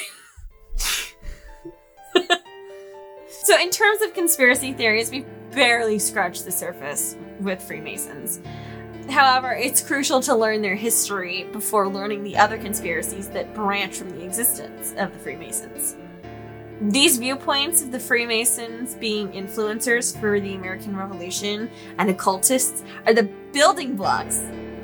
So, in terms of conspiracy theories, we've barely scratched the surface with Freemasons. However, it's crucial to learn their history before learning the other conspiracies that branch from the existence of the Freemasons. These viewpoints of the Freemasons being influencers for the American Revolution and occultists are the building blocks,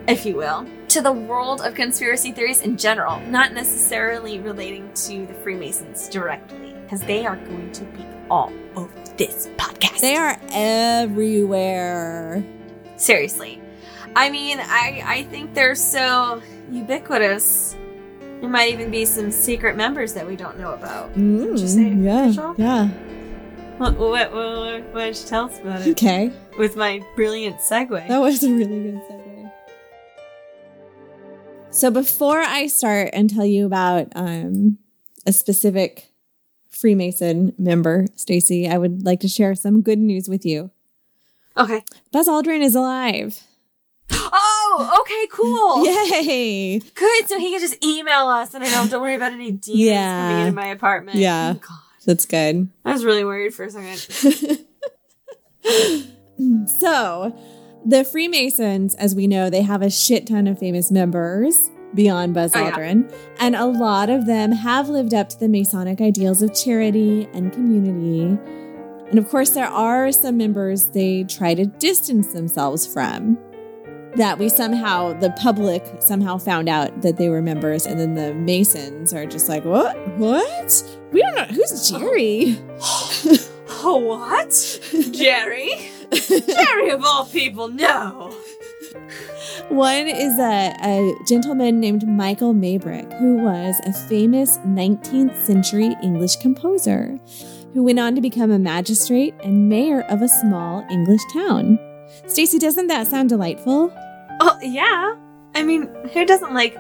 if you will, to the world of conspiracy theories in general, not necessarily relating to the Freemasons directly, because they are going to be all over this podcast. they are everywhere. Seriously. I mean, I, I think they're so ubiquitous. There might even be some secret members that we don't know about. Would you say, Mm, yeah. Rachel? Yeah. What, what, what, what did you tell us about it? Okay. With my brilliant segue. That was a really good segue. So before I start and tell you about um, a specific Freemason member, Stacy, I would like to share some good news with you. Okay. Buzz Aldrin is alive. Oh, okay, cool. Yay! Good. So he can just email us and I don't have to worry about any demons Yeah. coming into my apartment. Yeah. Oh, God. That's good. I was really worried for a second. So, the Freemasons, as we know, they have a shit ton of famous members beyond Buzz Oh, yeah. Aldrin, and a lot of them have lived up to the Masonic ideals of charity and community. And of course, there are some members they try to distance themselves from. That we somehow, the public somehow found out that they were members, and then the Masons are just like, what? What? We don't know. Who's Jerry? oh, what? Jerry? Jerry of all people, no. One is a, a gentleman named Michael Maybrick, who was a famous 19th century English composer, who went on to become a magistrate and mayor of a small English town. Stacy, doesn't that sound delightful? Oh, yeah. I mean, who doesn't like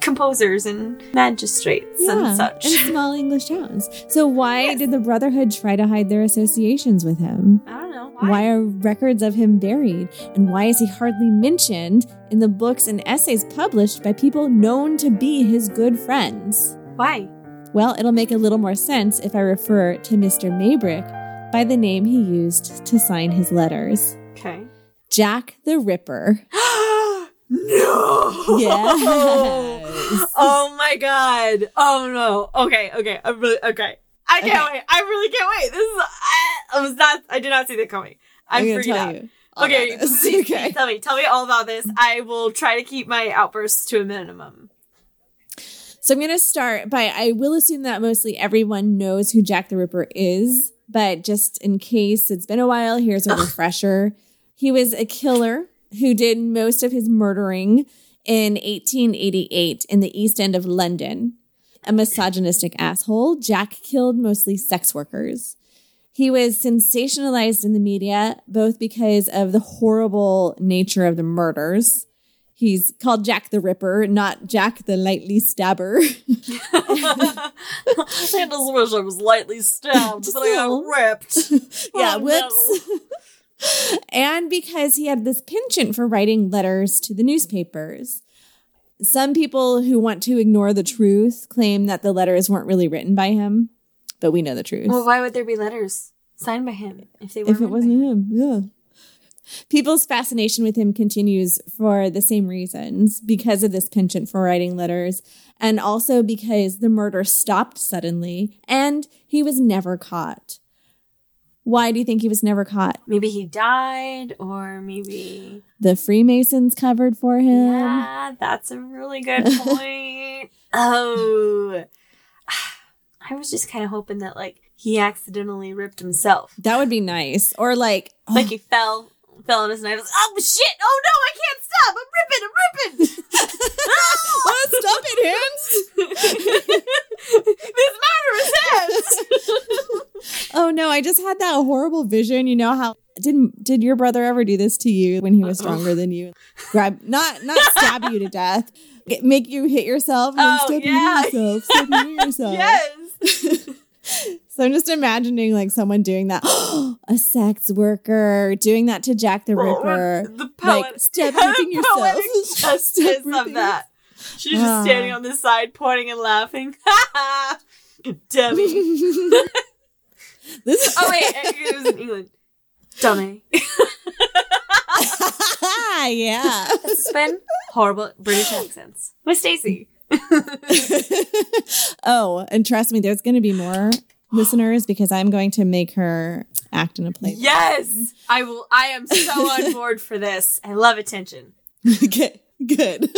composers and magistrates and such? in small English towns. So why Yes. did the Brotherhood try to hide their associations with him? I don't know. Why? Why? are records of him buried? And why is he hardly mentioned in the books and essays published by people known to be his good friends? Why? Well, it'll make a little more sense if I refer to Mr. Maybrick by the name he used to sign his letters Okay. Jack the Ripper. no. Yes. Oh my god. Oh no. Okay. Okay. I'm really okay. I can't Okay. wait. I really can't wait. This is. I, I was not. I did not see that coming. I'm, gonna freaking tell out. you. Okay, please, okay. tell me. Tell me all about this. I will try to keep my outbursts to a minimum. So I'm going to start by I will assume that mostly everyone knows who Jack the Ripper is, but just in case it's been a while, here's a refresher. He was a killer who did most of his murdering in 1888 in the East End of London. A misogynistic asshole, Jack killed mostly sex workers. He was sensationalized in the media, both because of the horrible nature of the murders. He's called Jack the Ripper, not Jack the lightly stabber. I just wish I was lightly stabbed, but I got ripped. yeah, Oh, whoops. and because he had this penchant for writing letters to the newspapers. Some people who want to ignore the truth claim that the letters weren't really written by him, but we know the truth. Well, why would there be letters signed by him if they were if it wasn't him, yeah. People's fascination with him continues for the same reasons because of this penchant for writing letters, and also because the murder stopped suddenly and he was never caught. Why do you think he was never caught? Maybe he died, or maybe. The Freemasons covered for him. Yeah, that's a really good point. oh. I was just kind of hoping that, like, he accidentally ripped himself. That would be nice. Or like, Like, he fell, fell on his knife. Oh, shit! Oh, no, I can't stop! I'm ripping! I'm ripping! oh, stop it, hands! this murderous hands! oh no, I just had that horrible vision. You know how did did your brother ever do this to you when he was stronger than you? Grab not not stab you to death, make you hit yourself and Oh, stab yeah. yourself, stab you yourself. yes! So I'm just imagining like someone doing that. a sex worker doing that to Jack the Ripper. The Like, poet, step the ripping yourself. justice of that. She's just Ah. standing on the side, pointing and laughing. Dummy. This is- oh wait, it was in England. Dummy. yeah. It's been horrible British accents with Stacy. oh, and trust me, there's going to be more listeners because I'm going to make her act in a play. Yes, I will. I am so on board for this. I love attention. good. Good.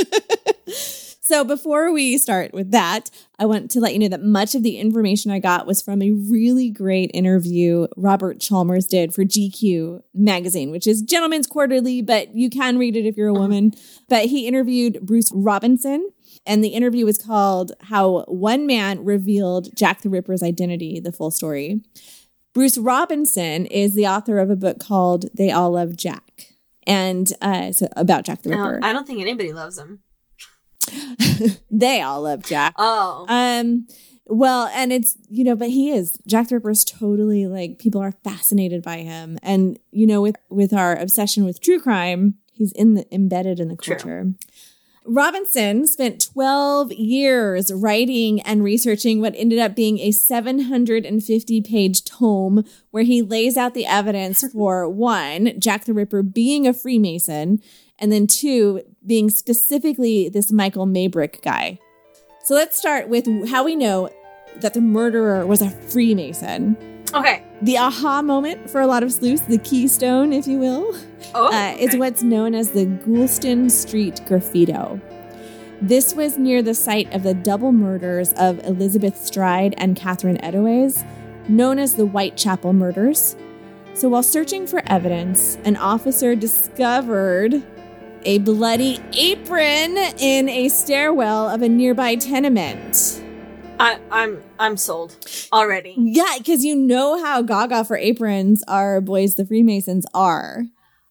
So before we start with that, I want to let you know that much of the information I got was from a really great interview Robert Chalmers did for GQ magazine, which is Gentleman's Quarterly, but you can read it if you're a woman. But he interviewed Bruce Robinson. And the interview was called How One Man Revealed Jack the Ripper's Identity, the full story. Bruce Robinson is the author of a book called They All Love Jack. And uh, so about Jack the Ripper. I don't think anybody loves him. they all love Jack. Oh, Um, well, and it's you know, but he is Jack the Ripper is totally like people are fascinated by him, and you know, with with our obsession with true crime, he's in the embedded in the True. culture. Robinson spent 12 years writing and researching what ended up being a 750 page tome where he lays out the evidence for one, Jack the Ripper being a Freemason, and then two, being specifically this Michael Maybrick guy. So let's start with how we know that the murderer was a Freemason. okay. The aha moment for a lot of sleuths, the keystone, if you will, Oh, uh, is what's known as the Goulston Street Graffito. This was near the site of the double murders of Elizabeth Stride and Catherine Eddowes, known as the Whitechapel murders. So while searching for evidence, an officer discovered a bloody apron in a stairwell of a nearby tenement. I, I'm I'm sold already. Yeah, because you know how gaga for aprons our boys the Freemasons are.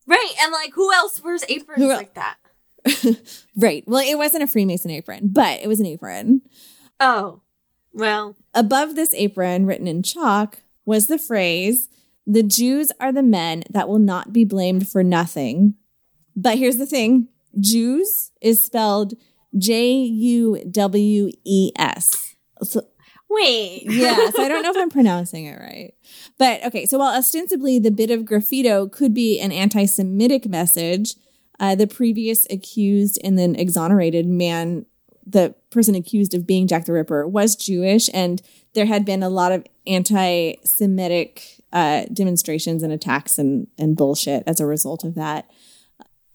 Right, and like who else wears aprons Who like that? Right. Well, it wasn't a Freemason apron, but it was an apron. Oh, well, Above this apron, written in chalk, was the phrase, The Jews are the men that will not be blamed for nothing. But here's the thing Jews is spelled J U W E S. So, wait. yeah, so I don't know if I'm pronouncing it right. But okay, so while ostensibly the bit of graffito could be an anti Semitic message, uh, the previous accused and then exonerated man, the person accused of being Jack the Ripper, was Jewish, and there had been a lot of anti Semitic uh, demonstrations and attacks and, and bullshit as a result of that.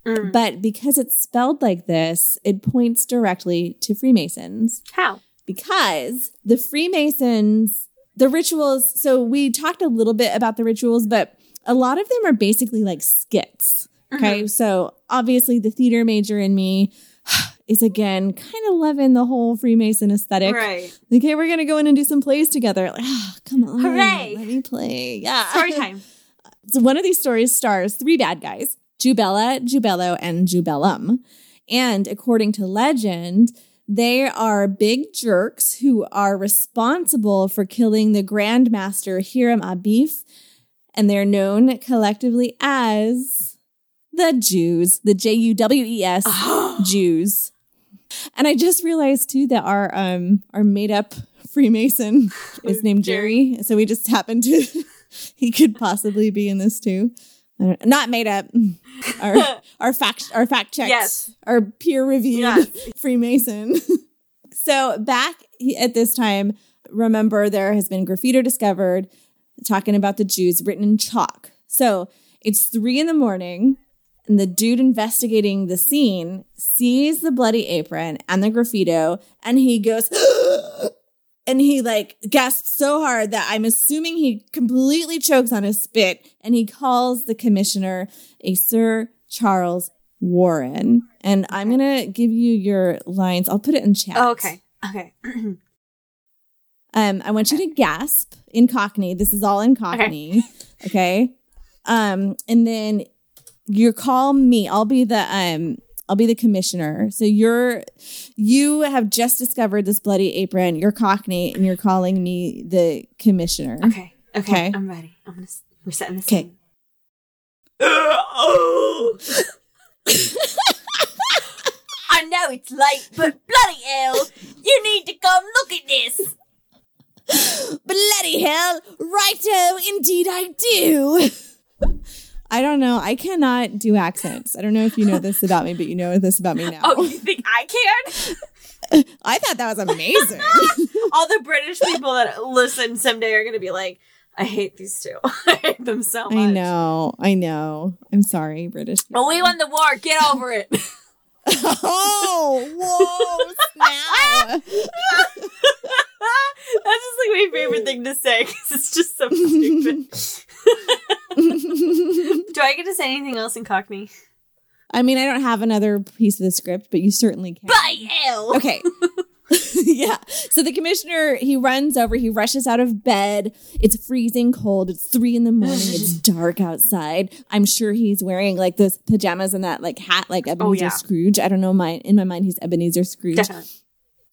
Mm. But because it's spelled like this, it points directly to Freemasons How? because the Freemasons, the rituals, so we talked a little bit about the rituals, but a lot of them are basically like skits. Okay. So obviously, the theater major in me is again kind of loving the whole Freemason aesthetic. Right. Like, hey, we're going to go in and do some plays together. Like, oh, come on. Hooray. Let me play. Yeah. Story time. So one of these stories stars three bad guys, Jubela, Jubelo, and Jubelum. And according to legend, they are big jerks who are responsible for killing the Grandmaster Hiram Abif, and they're known collectively as the Jews, the J U W E S Jews. And I just realized too that our um our made up Freemason is named Jerry. So we just happened to he could possibly be in this too. Not made up. Our our fact our fact checks. Yes. Our peer reviewed Yes. Freemason. so back at this time, remember there has been graffiti discovered talking about the Jews written in chalk. So it's three in the morning, and the dude investigating the scene sees the bloody apron and the graffito, and he goes, oh, and he like gasps so hard that I'm assuming he completely chokes on his spit, and he calls the commissioner a Sir Charles Warren. And I'm gonna give you your lines. I'll put it in chat. Oh, okay. Okay. Um, I want you to gasp in Cockney. This is all in Cockney. Okay. Um, and then you call me. I'll be the um I'll be the commissioner. So you're you have just discovered this bloody apron. You're Cockney and you're calling me the commissioner. Okay. Okay. Okay. I'm ready. I'm gonna. We're setting this. Okay. oh. I know it's late, but bloody hell, you need to come look at this. Bloody hell, righto, indeed I do. I don't know. I cannot do accents. I don't know if you know this about me, but you know this about me now. Oh, you think I can? I thought that was amazing. All the British people that listen someday are gonna be like, I hate these two. I hate them so much. I know. I know. I'm sorry, British. Well, we won the war. Get over it. oh, whoa, snap. That's just like my favorite thing to say because it's just so stupid. Do I get to say anything else in Cockney? I mean, I don't have another piece of the script, but you certainly can. By hell! Okay. yeah. So the commissioner, he runs over, he rushes out of bed. It's freezing cold. It's three in the morning. It's dark outside. I'm sure he's wearing like those pajamas and that like hat, like oh, Ebenezer yeah. Scrooge. I don't know. My in my mind, he's Ebenezer Scrooge. Definitely.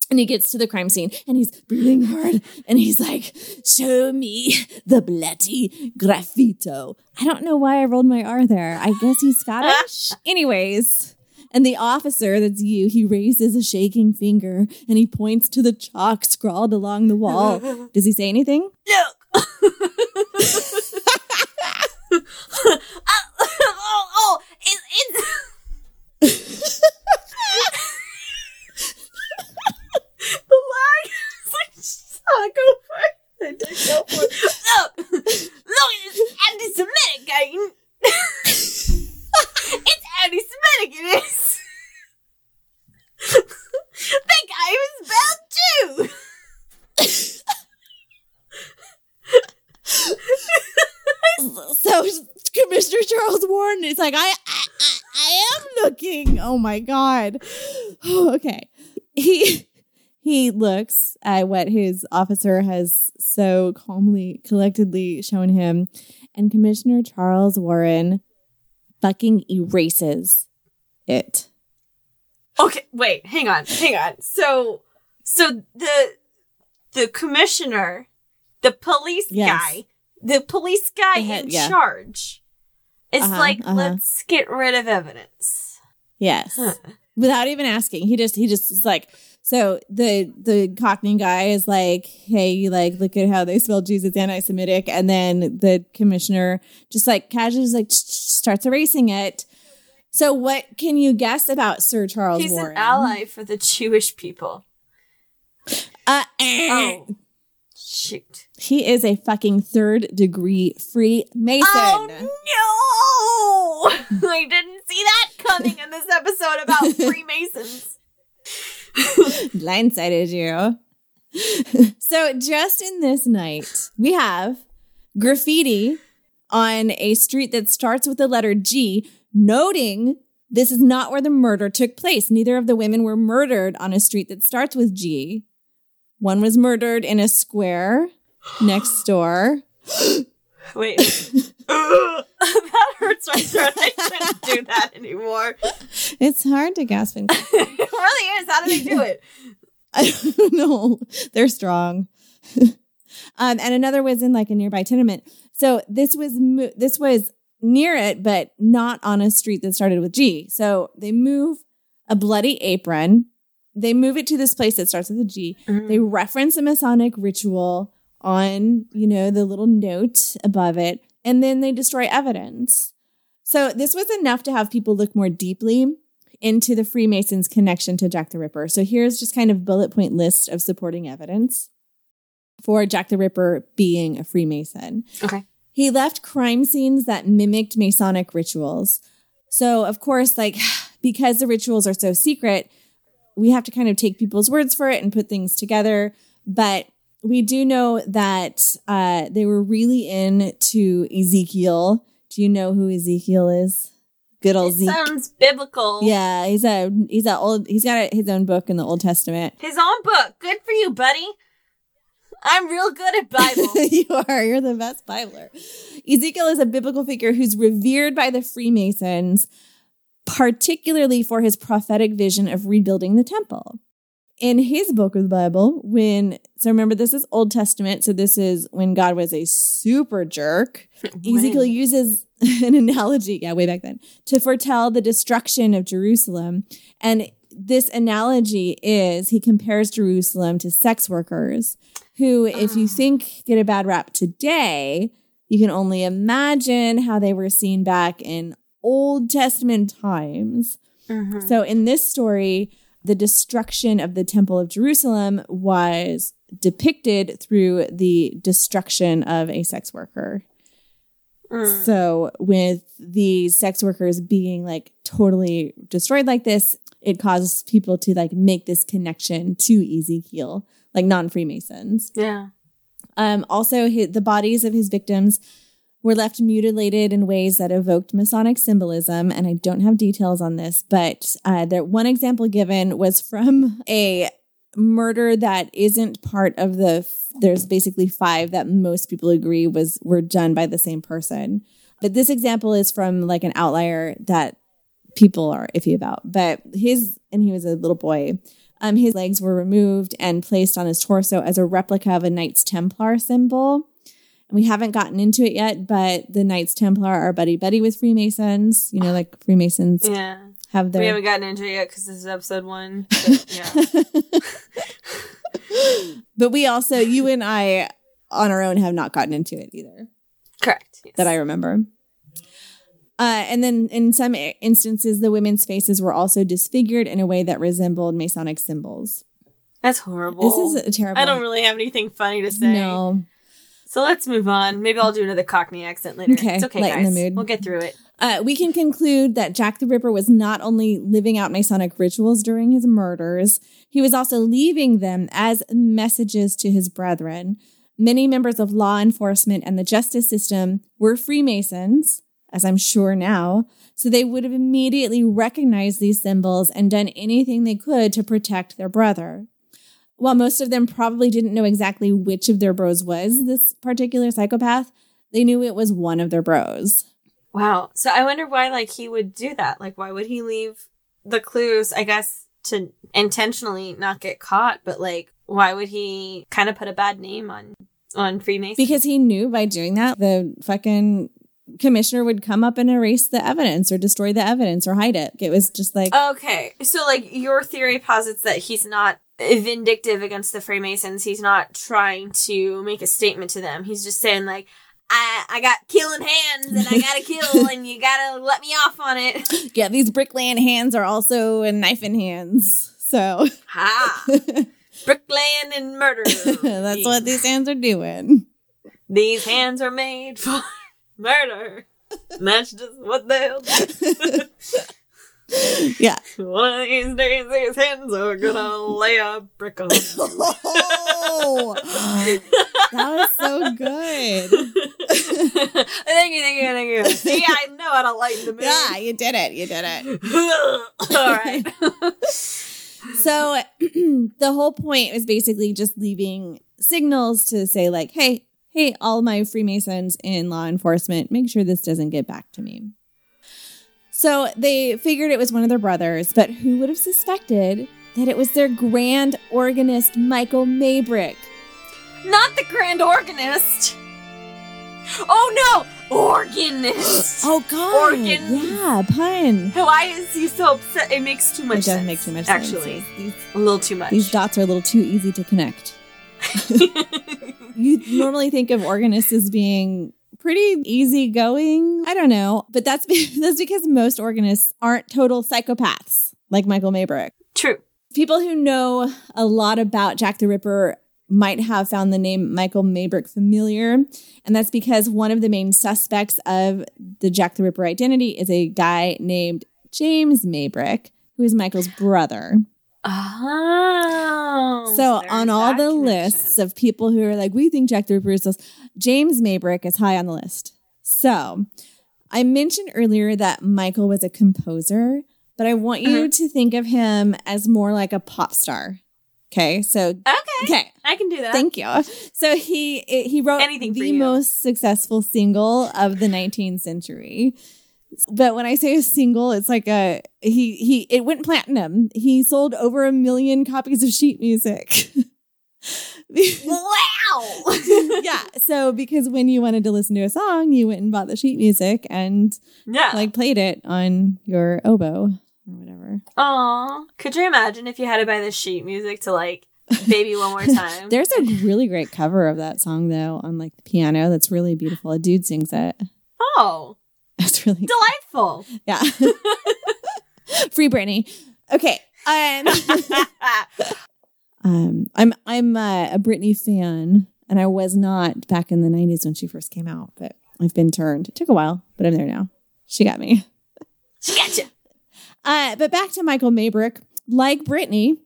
And he gets to the crime scene and he's breathing hard and he's like, Show me the bloody graffito. I don't know why I rolled my R there. I guess he's Scottish. Anyways. And the officer, that's you, he raises a shaking finger and he points to the chalk scrawled along the wall. Does he say anything? Look! Oh, oh, oh, oh, it, it's. the lag is like, suck over. I did go for it. Look! Look at this anti Semitic guy. it's anti Semitic, it is. that guy was bad too. So Commissioner Charles Warren is like, I, I, I, I am looking. Oh my God. okay. He he looks at what his officer has so calmly, collectedly shown him, and Commissioner Charles Warren fucking erases it. Okay, wait, hang on, hang on. So, so the the commissioner, the police Yes. guy, the police guy in yeah. charge, is Uh-huh, like, uh-huh. let's get rid of evidence. Yes. Huh. Without even asking. He just he just is like so the the Cockney guy is like, hey, like look at how they spell Jesus anti-Semitic, and then the commissioner just like casually just, like starts erasing it. So what can you guess about Sir Charles He's Warren? an ally for the Jewish people. Uh, eh. Oh, shoot! He is a fucking third degree Freemason. Oh no! I didn't see that coming in this episode about Freemasons. blindsided you. so just in this night, we have graffiti on a street that starts with the letter G, noting this is not where the murder took place. Neither of the women were murdered on a street that starts with G. One was murdered in a square next door. Wait. that hurts my throat. I shouldn't do that anymore. It's hard to gasp and it really is. How do they do it? I don't know. They're strong. um, and another was in like a nearby tenement. So this was mo- this was near it, but not on a street that started with G. So they move a bloody apron. They move it to this place that starts with a G. They reference a Masonic ritual on, you know, the little note above it, and then they destroy evidence. So this was enough to have people look more deeply into the Freemasons' connection to Jack the Ripper. So here's just kind of bullet point list of supporting evidence for Jack the Ripper being a Freemason. Okay. He left crime scenes that mimicked Masonic rituals. So, of course, like because the rituals are so secret, we have to kind of take people's words for it and put things together. But we do know that uh, they were really into Ezekiel. Do you know who Ezekiel is? Good old It Zeke. sounds biblical. Yeah, he's a he's a old he's got a, his own book in the Old Testament. His own book. Good for you, buddy. I'm real good at Bible. you are. You're the best Bibler. Ezekiel is a biblical figure who's revered by the Freemasons, particularly for his prophetic vision of rebuilding the temple. In his book of the Bible, when, so remember, this is Old Testament, so this is when God was a super jerk. Ezekiel uses an analogy, yeah, way back then, to foretell the destruction of Jerusalem. And this analogy is he compares Jerusalem to sex workers who, if you Ah. think get a bad rap today, you can only imagine how they were seen back in Old Testament times. Mhm. So in this story, the destruction of the Temple of Jerusalem was depicted through the destruction of a sex worker. Mm. So with the sex workers being like totally destroyed like this, it causes people to like make this connection to Ezekiel, like non-Freemasons. Yeah. Um, also, hi the bodies of his victims were left mutilated in ways that evoked Masonic symbolism. And I don't have details on this, but uh, there, one example given was from a murder that isn't part of the. There's basically five that most people agree was were done by the same person. But this example is from like an outlier that people are iffy about. But his and he was a little boy. Um, his legs were removed and placed on his torso as a replica of a Knights Templar symbol. We haven't gotten into it yet, but the Knights Templar are buddy buddy with Freemasons. You know, like Freemasons Yeah. have We haven't gotten into it yet because this is episode one. But yeah. but we also, you and I, on our own, have not gotten into it either. Correct. Yes. that I remember. Uh, and then in some instances, the women's faces were also disfigured in a way that resembled Masonic symbols. That's horrible. This is a terrible. I don't really have anything funny to say. No. So let's move on. Maybe I'll do another Cockney accent later. Okay, It's okay, lighten guys. the mood. We'll get through it. Uh, we can conclude that Jack the Ripper was not only living out Masonic rituals during his murders, he was also leaving them as messages to his brethren. Many members of law enforcement and the justice system were Freemasons, as I'm sure now, so they would have immediately recognized these symbols and done anything they could to protect their brother. While most of them probably didn't know exactly which of their bros was this particular psychopath, they knew it was one of their bros. Wow. So I wonder why like he would do that. Like why would he leave the clues, I guess, to intentionally not get caught, but like why would he kind of put a bad name on on Freemason? Because he knew by doing that, the fucking commissioner would come up and erase the evidence or destroy the evidence or hide it. It was just like, Okay. So like your theory posits that he's not vindictive against the Freemasons. He's not trying to make a statement to them. He's just saying like I, I got killing hands and I gotta kill and you gotta let me off on it. yeah, these bricklaying hands are also knifing hands. So Ha! Bricklaying and murder. that's what these hands are doing. These hands are made for murder. And that's just what they'll do. Yeah. One of these days, these hands are gonna lay a brick on you. Oh, that was so good. thank you, thank you, thank you. See, I know how to lighten the mood. Yeah, you did it. You did it. All right. So the whole point was basically just leaving signals to say, like, hey, hey, all my Freemasons in law enforcement, make sure this doesn't get back to me. So they figured it was one of their brothers, but who would have suspected that it was their grand organist, Michael Maybrick? Not the grand organist. Oh no, organist. Oh, God. Organs. Yeah, pun. Why is he so upset? It makes too much It sense. does make too much Actually, sense. These, a little too much. these dots are a little too easy to connect. you normally think of organists as being pretty easygoing. I don't know, but that's that's because most organists aren't total psychopaths like Michael Maybrick. True. People who know a lot about Jack the Ripper might have found the name Michael Maybrick familiar, and that's because one of the main suspects of the Jack the Ripper identity is a guy named James Maybrick, who is Michael's brother. Oh. So on all the connection. lists of people who are like, we think Jack the Ripper is this, James Maybrick is high on the list. So I mentioned earlier that Michael was a composer, but I want you Uh-huh. to think of him as more like a pop star. Okay, so Okay. okay, I can do that. thank you. So he he wrote Anything the most successful single of the 19th century. But when I say a single, it's like a he he it went platinum. He sold over a million copies of sheet music. wow. yeah. So because when you wanted to listen to a song, you went and bought the sheet music and yeah. like played it on your oboe or whatever. Aw. Could you imagine if you had to buy the sheet music to like Baby One More Time? There's a really great cover of that song though on like the piano. That's really beautiful. A dude sings it. oh, That's really delightful. yeah. Free Britney. Okay. Um, um, I'm I'm uh, a Britney fan, and I was not back in the '90s when she first came out, but I've been turned. It took a while, but I'm there now. She got me. she gotcha. Uh, but back to Michael Maybrick. Like Britney,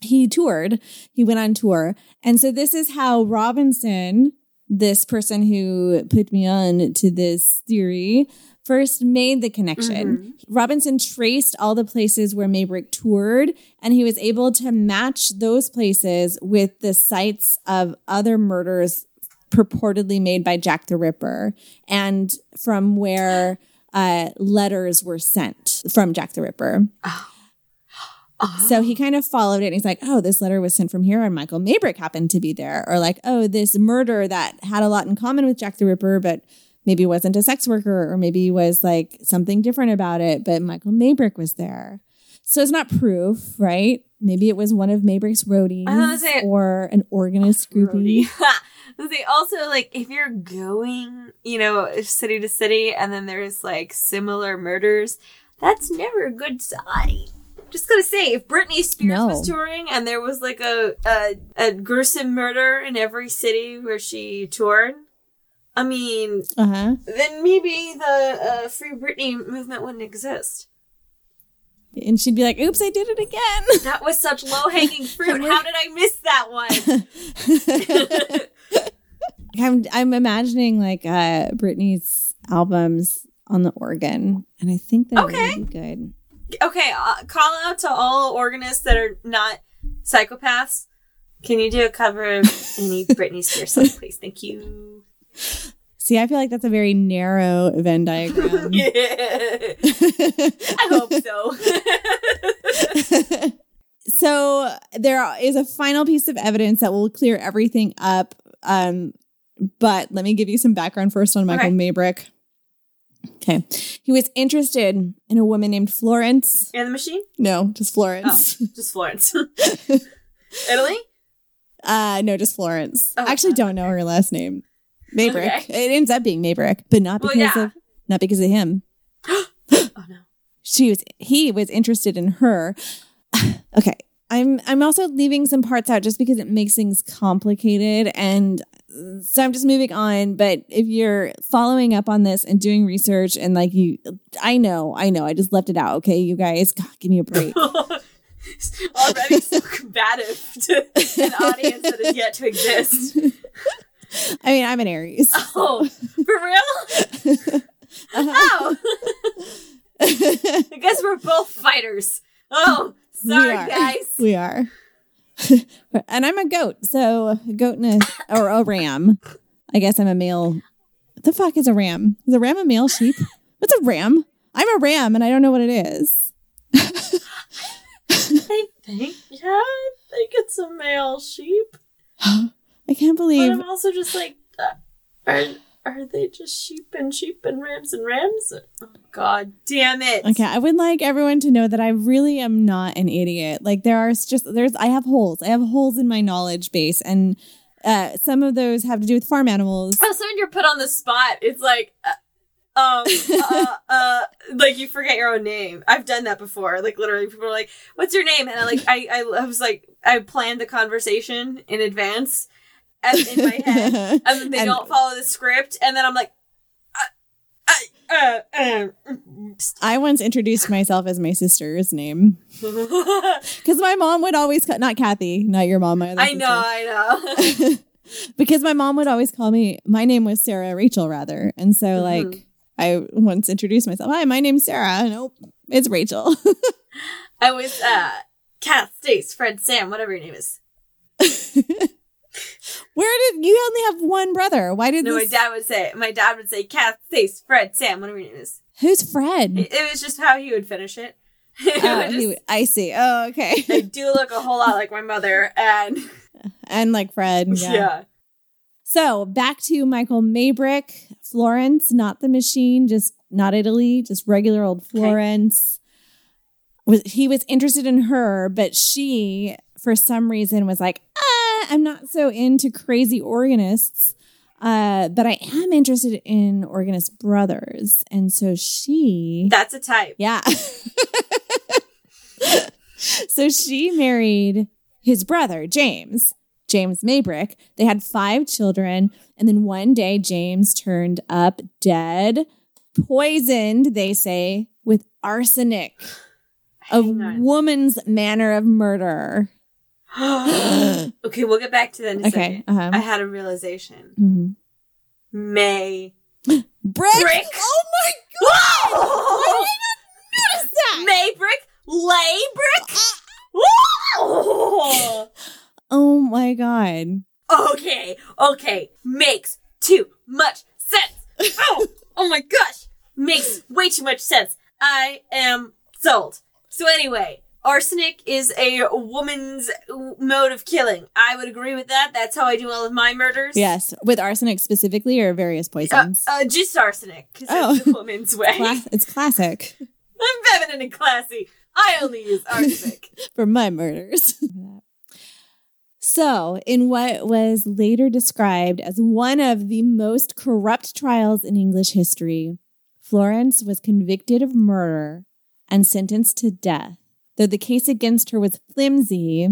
he toured. He went on tour. And so this is how Robinson, this person who put me on to this theory, first made the connection. Robinson traced all the places where Maybrick toured, and he was able to match those places with the sites of other murders purportedly made by Jack the Ripper and from where uh, letters were sent from Jack the Ripper. So he kind of followed it and he's like, oh, this letter was sent from here and Michael Maybrick happened to be there. Or like, oh, this murder that had a lot in common with Jack the Ripper, but maybe wasn't a sex worker or maybe was like something different about it, but Michael Maybrick was there. So it's not proof, right? Maybe it was one of Maybrick's roadies gonna say- or an organist groupie. They also like if you're going, you know, city to city, and then there's like similar murders, that's never a good sign. Just gotta say, if Britney Spears No. was touring and there was like a, a a gruesome murder in every city where she toured, I mean, Uh huh. then maybe the uh, Free Britney movement wouldn't exist. And she'd be like, oops, I did it again. That was such low hanging fruit. How did I miss that one? I'm I'm imagining like uh Britney's albums on the organ, and I think that Okay. would be good. okay, uh, call out to all organists that are not psychopaths. Can you do a cover of any Britney Spears song, please? Thank you. See, I feel like that's a very narrow Venn diagram. Yeah. I hope so. so there is a final piece of evidence that will clear everything up. Um, but let me give you some background first on Michael Okay. Maybrick. Okay, he was interested in a woman named Florence. and the machine? No, just Florence. Just Florence. Italy? Uh, no, just Florence. Oh, I actually don't know her last name. Maybrick. Okay. It ends up being Maybrick, but not Well, because yeah. of not because of him. Oh no. She was he was interested in her. okay. I'm I'm also leaving some parts out just because it makes things complicated and so I'm just moving on, but if you're following up on this and doing research and like you I know, I know, I just left it out. Okay, you guys, God, give me a break. Already so combative to an audience that is yet to exist. I mean, I'm an Aries. Oh, for real? Uh-huh. Oh. I guess we're both fighters. Oh, sorry, we guys. We are. and I'm a goat, so a goat and a, or a ram. I guess I'm a male. What the fuck is a ram? Is a ram a male sheep? What's a ram? I'm a ram and I don't know what it is. I think, yeah, I think it's a male sheep. I can't believe. But. I'm also just like, uh, are are they just sheep and sheep and rams and rams? Oh, God damn it! Okay, I would like everyone to know that I really am not an idiot. Like there are just there's I have holes. I have holes in my knowledge base and uh, some of those have to do with farm animals. Also, when you're put on the spot, it's like, uh, um, uh, uh, like you forget your own name. I've done that before. Like literally, people are like, "What's your name?" And I like, I, I, was like, I planned the conversation in advance, in my head, and then they And- don't follow the script, and then I'm like, uh, uh, uh, I once introduced myself as my sister's name because my mom would always call, not Kathy, not your mom. My other I know. I know. because my mom would always call me. My name was Sarah Rachel rather, and so Mhm. like I once introduced myself. Hi, my name's Sarah. Nope, it's Rachel. I was uh, Kath, Stace, Fred, Sam, whatever your name is. You only have one brother? Why did No, my dad would say. My dad would say Kath, Stace, Fred, Sam, whatever your name is. Who's Fred? It, it was just how he would finish it. It Oh, would he I see. Oh, okay. I do look a whole lot like my mother, and and like Fred. yeah. Yeah. So back to Michael Maybrick, Florence, not the machine, just not Italy, just regular old Florence. Was he was interested in her, but she, for some reason, was like, I'm not so into crazy organists. Uh, but I am interested in organist brothers. And so she That's a type. yeah. so she married his brother, James, James Maybrick. They had five children. And then one day, James turned up dead, poisoned, they say, with arsenic, a on. woman's manner of murder. okay, we'll get back to that in a Okay. second. Uh-huh. I had a realization. Mhm. May. Brick? Brick? Oh my God! Whoa! What is that? May brick? Lay brick? Whoa! Oh my God. Okay, okay, makes too much sense. Oh, oh my gosh, makes way too much sense. I am sold. So anyway, arsenic is a woman's mode of killing. I would agree with that. That's how I do all of my murders. Yes, with arsenic specifically or various Uh, poisons? uh, just arsenic, because Oh. it's a woman's way. Cla- it's classic I'm feminine and classy. I only use arsenic. for my murders. so, in what was later described as one of the most corrupt trials in English history, Florence was convicted of murder and sentenced to death. Though the case against her was flimsy,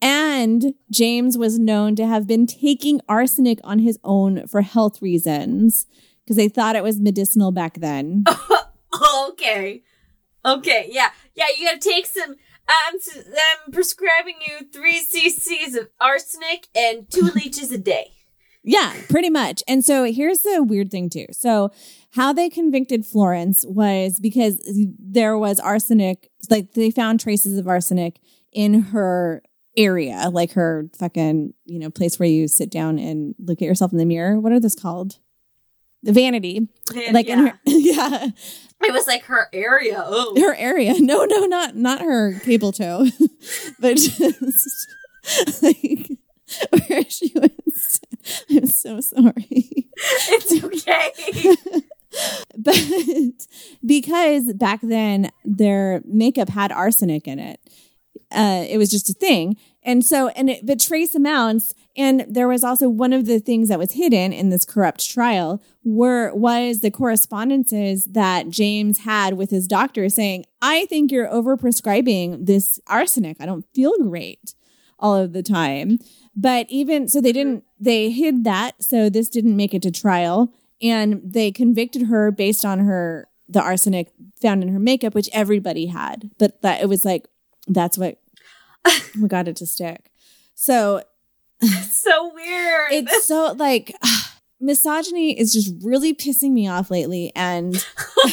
and James was known to have been taking arsenic on his own for health reasons because they thought it was medicinal back then. okay. Okay, yeah. Yeah, you gotta take some. I'm, s- I'm prescribing you three cc's of arsenic and two leeches a day. Yeah, pretty much. And so here's the weird thing too. So how they convicted Florence was because there was arsenic, like they found traces of arsenic in her area, like her fucking, you know, place where you sit down and look at yourself in the mirror. What are those called? The vanity. And like yeah. in her yeah. it was like her area. Oh, Her area. No, no, not not her cable toe. but just like where she was. I'm so sorry. it's okay. but because back then their makeup had arsenic in it uh, it was just a thing. And so and it, but trace amounts and there was also one of the things that was hidden in this corrupt trial were was the correspondences that james had with his doctor saying i think you're overprescribing this arsenic. I don't feel great all of the time. But even so they didn't they hid that so this didn't make it to trial and they convicted her based on her the arsenic found in her makeup which everybody had but that it was like that's what we got it to stick so It's so weird. it's so like misogyny is just really pissing me off lately and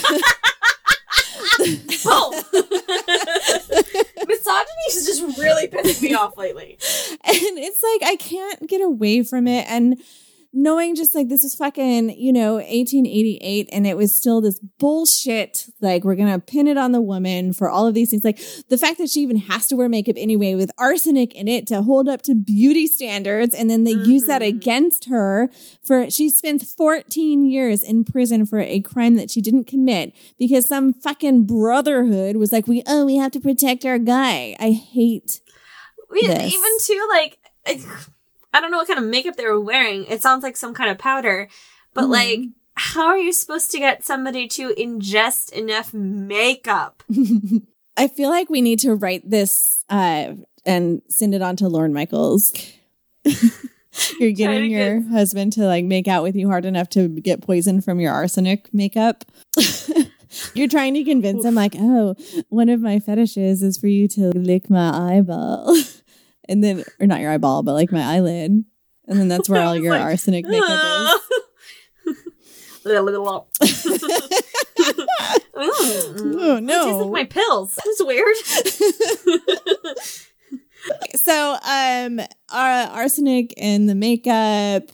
oh. Misogyny is just really pissing me off lately. and it's like I can't get away from it. And knowing just like this was fucking, you know, 1888 and it was still this bullshit. Like we're going to pin it on the woman for all of these things. Like the fact that she even has to wear makeup anyway with arsenic in it to hold up to beauty standards. And then they use that Mhm. against her for, she spent 14 years in prison for a crime that she didn't commit because some fucking brotherhood was like, we, oh, we have to protect our guy. I hate We, This. even too like I, I don't know what kind of makeup they were wearing. It sounds like some kind of powder, but Mhm. like, how are you supposed to get somebody to ingest enough makeup? I feel like we need to write this uh, and send it on to Lorne Michaels. You're getting your husband to like make out with you hard enough to get poison from your arsenic makeup. You're trying to convince him, like, oh, one of my fetishes is for you to lick my eyeball. And then, or not your eyeball, but like my eyelid. And then that's where all your like, arsenic makeup is. oh no. It tastes like my pills. That's weird. so um uh, arsenic in the makeup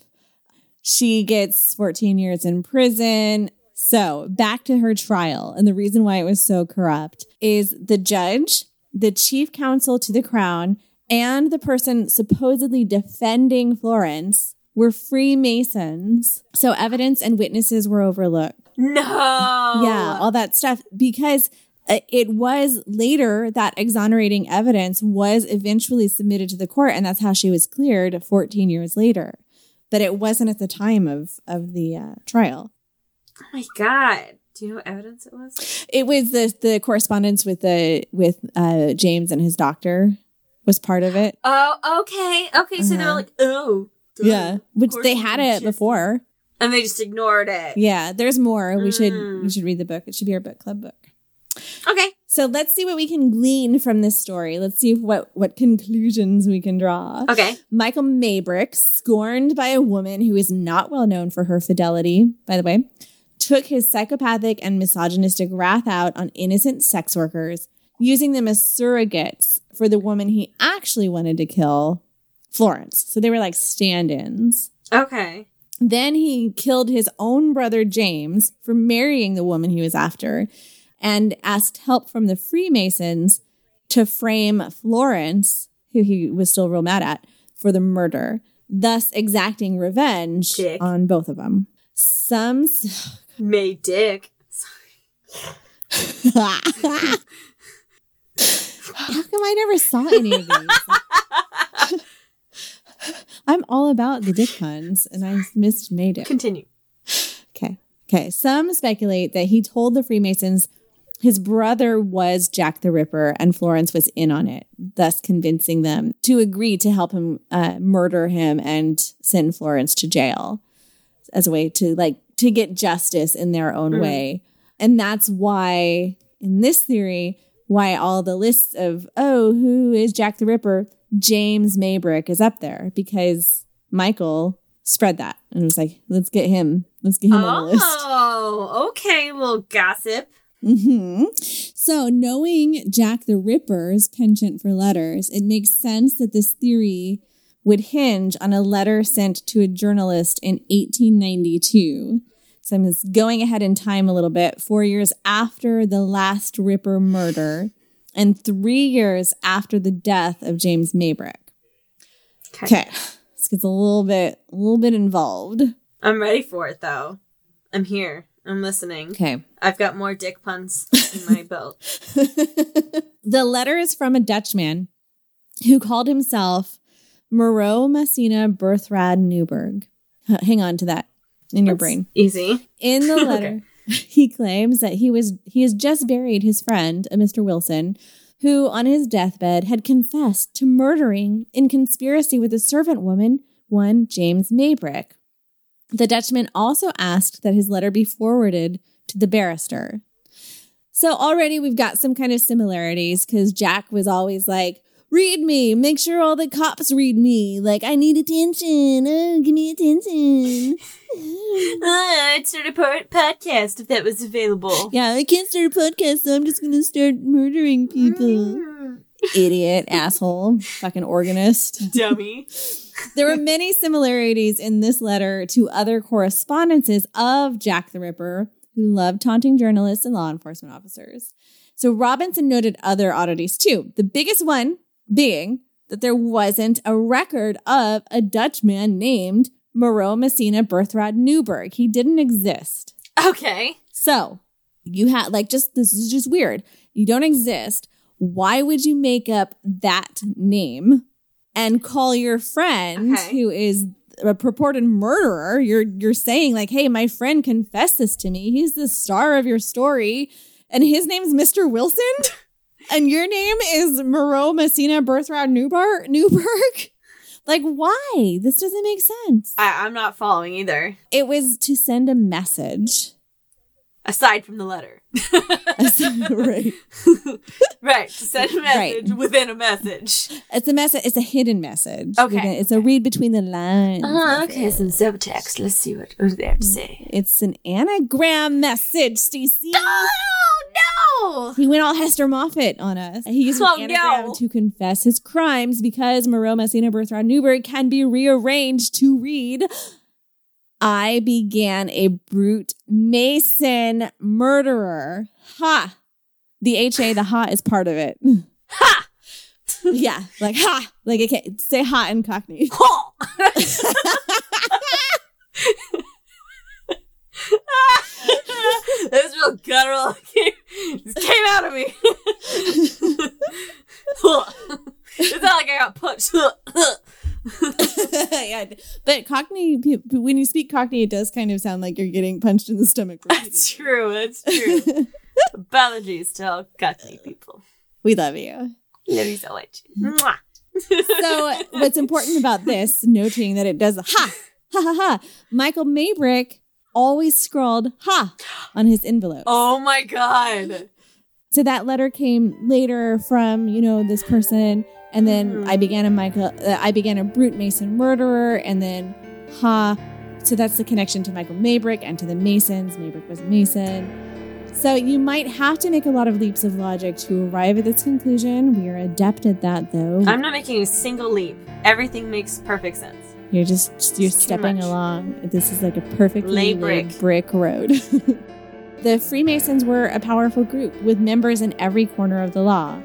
she gets 14 years in prison so back to her trial and the reason why it was so corrupt is the judge the chief counsel to the crown and the person supposedly defending florence were freemasons so evidence and witnesses were overlooked no. yeah, all that stuff because uh, it was later that exonerating evidence was eventually submitted to the court and that's how she was cleared 14 years later. But it wasn't at the time of of the uh, trial. Oh my god. Do you know what evidence it was? It was the the correspondence with the with uh, James and his doctor was part of it. Oh, okay. Okay, so they Uh-huh. were like, oh. duh. Yeah, which they had it before. And they just ignored it. Yeah, there's more. We should Mm. we should read the book. It should be our book club book. Okay. So let's see what we can glean from this story. Let's see what what conclusions we can draw. Okay. Michael Maybrick, scorned by a woman who is not well known for her fidelity, by the way, took his psychopathic and misogynistic wrath out on innocent sex workers, using them as surrogates for the woman he actually wanted to kill, Florence. So they were like stand ins. Okay. Then he killed his own brother James for marrying the woman he was after and asked help from the Freemasons to frame Florence, who he was still real mad at, for the murder, thus exacting revenge Dick. on both of them. Some. May Dick. How come I never saw any of these? I'm all about the dick puns, and I missed made it. Continue. Okay. Okay. Some speculate that he told the Freemasons his brother was Jack the Ripper and Florence was in on it, thus convincing them to agree to help him uh, murder him and send Florence to jail as a way to like to get justice in their own Mm. way. And that's why in this theory why all the lists of oh who is Jack the Ripper James Maybrick is up there because Michael spread that and was like let's get him let's get him on the list. Oh, okay, little gossip. hmm So, knowing Jack the Ripper's penchant for letters, it makes sense that this theory would hinge on a letter sent to a journalist in 1892. So, I'm just going ahead in time a little bit, four years after the last Ripper murder and three years after the death of James Maybrick. Okay. This gets a little bit, a little bit involved. I'm ready for it though. I'm here. I'm listening. Okay. I've got more dick puns in my belt. the letter is from a Dutchman who called himself Moreau Messina Berthrad Newberg. Hang on to that in your That's brain. Easy. In the Okay. letter, he claims that he was he has just buried his friend, uh, a Mr. Wilson, who on his deathbed had confessed to murdering in conspiracy with a servant woman, one James Maybrick. The Dutchman also asked that his letter be forwarded to the barrister. So already we've got some kind of similarities because Jack was always like, read me, make sure all the cops read me. Like, I need attention. Oh, give me attention. I'd start a po- podcast if that was available. yeah, I can't start a podcast, so I'm just going to start murdering people. Mm, Idiot, asshole, fucking organist. Dummy. There were many similarities in this letter to other correspondences of Jack the Ripper, who loved taunting journalists and law enforcement officers. So Robinson noted other oddities too. The biggest one being that there wasn't a record of a Dutchman named Moreau Messina Berthrad Newberg. He didn't exist. Okay. So you had like just this is just weird. You don't exist. Why would you make up that name and call your friend Okay. who is a purported murderer. You're you're saying like, "Hey, my friend confessed this to me. He's the star of your story, and his name's Mr. Wilson, and your name is Moreau Messina Berthrad Newbar Newberg." Like, why? This doesn't make sense. I, I'm not following either. It was to send a message. Aside from the letter. right. right. To send a Right. message within a message. It's a message. It's a hidden message. Okay. Within- It's a read between the lines. Ah, of okay, it. some subtext. Let's see what was there to mm, say. It's an anagram message, Stacey. No! He went all Hester Moffat on us. He used Oh, an anagram no. to confess his crimes because Moreau Messina Bertrand Newberg can be rearranged to read. I began a brute Mason murderer. Ha! The HA, the ha is part of it. Ha! yeah, like ha. Like it can't say ha in Cockney. Huh. that was real guttural. It just came out of me. it's not like I got punched. yeah, but Cockney, when you speak Cockney, it does kind of sound like you're getting punched in the stomach. That's true. That's true. Apologies to all Cockney people. we love you. Love you so much. Mm-hmm. Mwah. So, what's important about this, noting that it does a ha, ha, ha, ha. Michael Maybrick always scrawled ha on his envelope. oh my god. So that letter came later from, you know, this person. And then. I began a Michael, uh, I began a brute Mason murderer. And then ha. So that's the connection to Michael Maybrick and to the Masons. Maybrick was a Mason. So you might have to make a lot of leaps of logic to arrive at this conclusion. We are adept at that, though. I'm not making a single leap. Everything makes perfect sense. You're just you're It's stepping along. This is like a perfectly laid brick. brick road. the Freemasons were a powerful group with members in every corner of the law.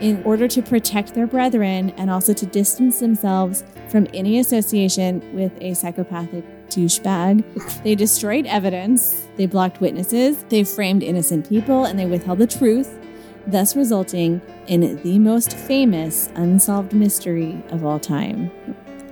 In order to protect their brethren and also to distance themselves from any association with a psychopathic douchebag, they destroyed evidence, they blocked witnesses, they framed innocent people, and they withheld the truth, thus resulting in the most famous unsolved mystery of all time.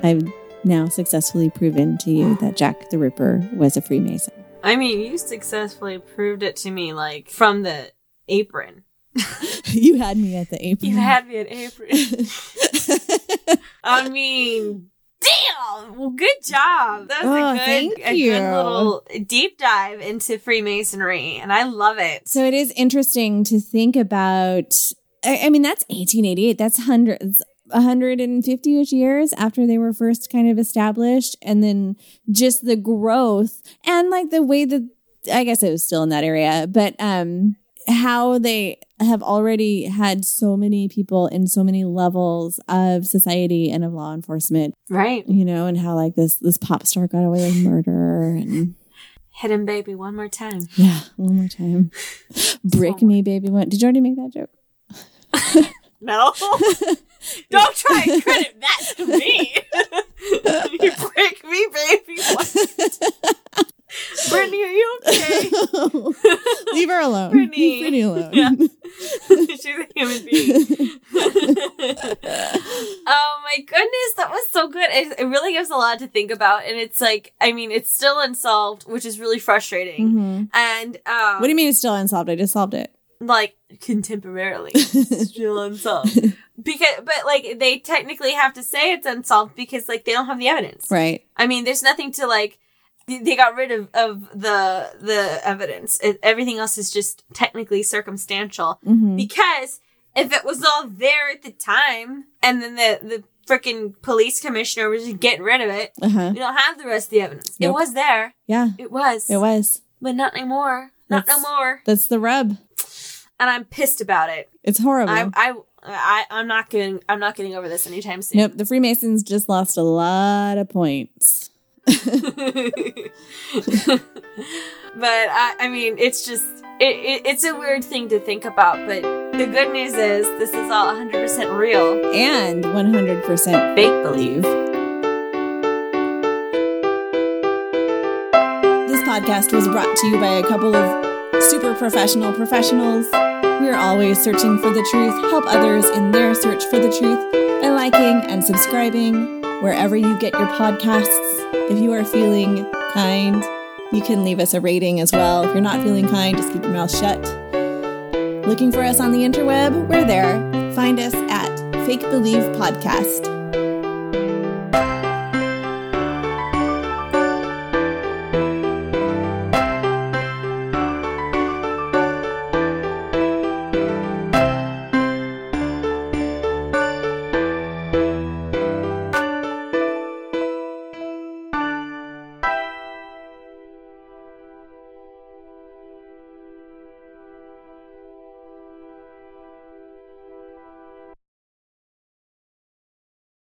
I've now successfully proven to you that Jack the Ripper was a Freemason. I mean, you successfully proved it to me, like from the apron. you had me at the apron. You had me at apron. I mean, damn! Well, good job. That was Oh, a good, a you. good little deep dive into Freemasonry, and I love it. so it is interesting to think about. I, I mean, that's 1888. That's hundreds. 150 ish years after they were first kind of established, and then just the growth and like the way that I guess it was still in that area, but um, how they have already had so many people in so many levels of society and of law enforcement right? you know, and how like this this pop star got away with murder and Hit him, baby, one more time. yeah, one more time. Brick me, baby. One. Did you already make that joke? No. Don't try and credit that to me. you break me, baby. What? Britney, are you okay? Leave her alone. Britney. Leave Britney alone. Yeah. She's a human being. oh my goodness, that was so good. It, it really gives a lot to think about, and it's like, I mean, it's still unsolved, which is really frustrating. Mhm. And um, What do you mean it's still unsolved? I just solved it. Like contemporarily. Still unsolved. Because but like they technically have to say it's unsolved because like they don't have the evidence. Right. i mean there's nothing to like they- got rid of, of the the evidence. It, everything else is just technically circumstantial. Hmm because if it was all there at the time and then the the freaking police commissioner was just getting rid of it Uh huh. we don't have the rest of the evidence. It was there. Yeah, it was. It was. but not anymore. Not no more. That's the rub. And i'm pissed about it It's horrible. I, I, I, I'm not getting, I'm not getting over this anytime soon. nope. The Freemasons just lost a lot of points. but I, I mean, it's just, it, it, it's a weird thing to think about. But the good news is, this is all 100% real. And 100% Fake believe. This podcast was brought to you by a couple of super professional professionals We are always searching for the truth. Help others in their search for the truth by liking and subscribing wherever you get your podcasts. If you are feeling kind, you can leave us a rating as well. If you're not feeling kind, just keep your mouth shut. Looking for us on the interweb? We're there. Find us at Fake Believe Podcast.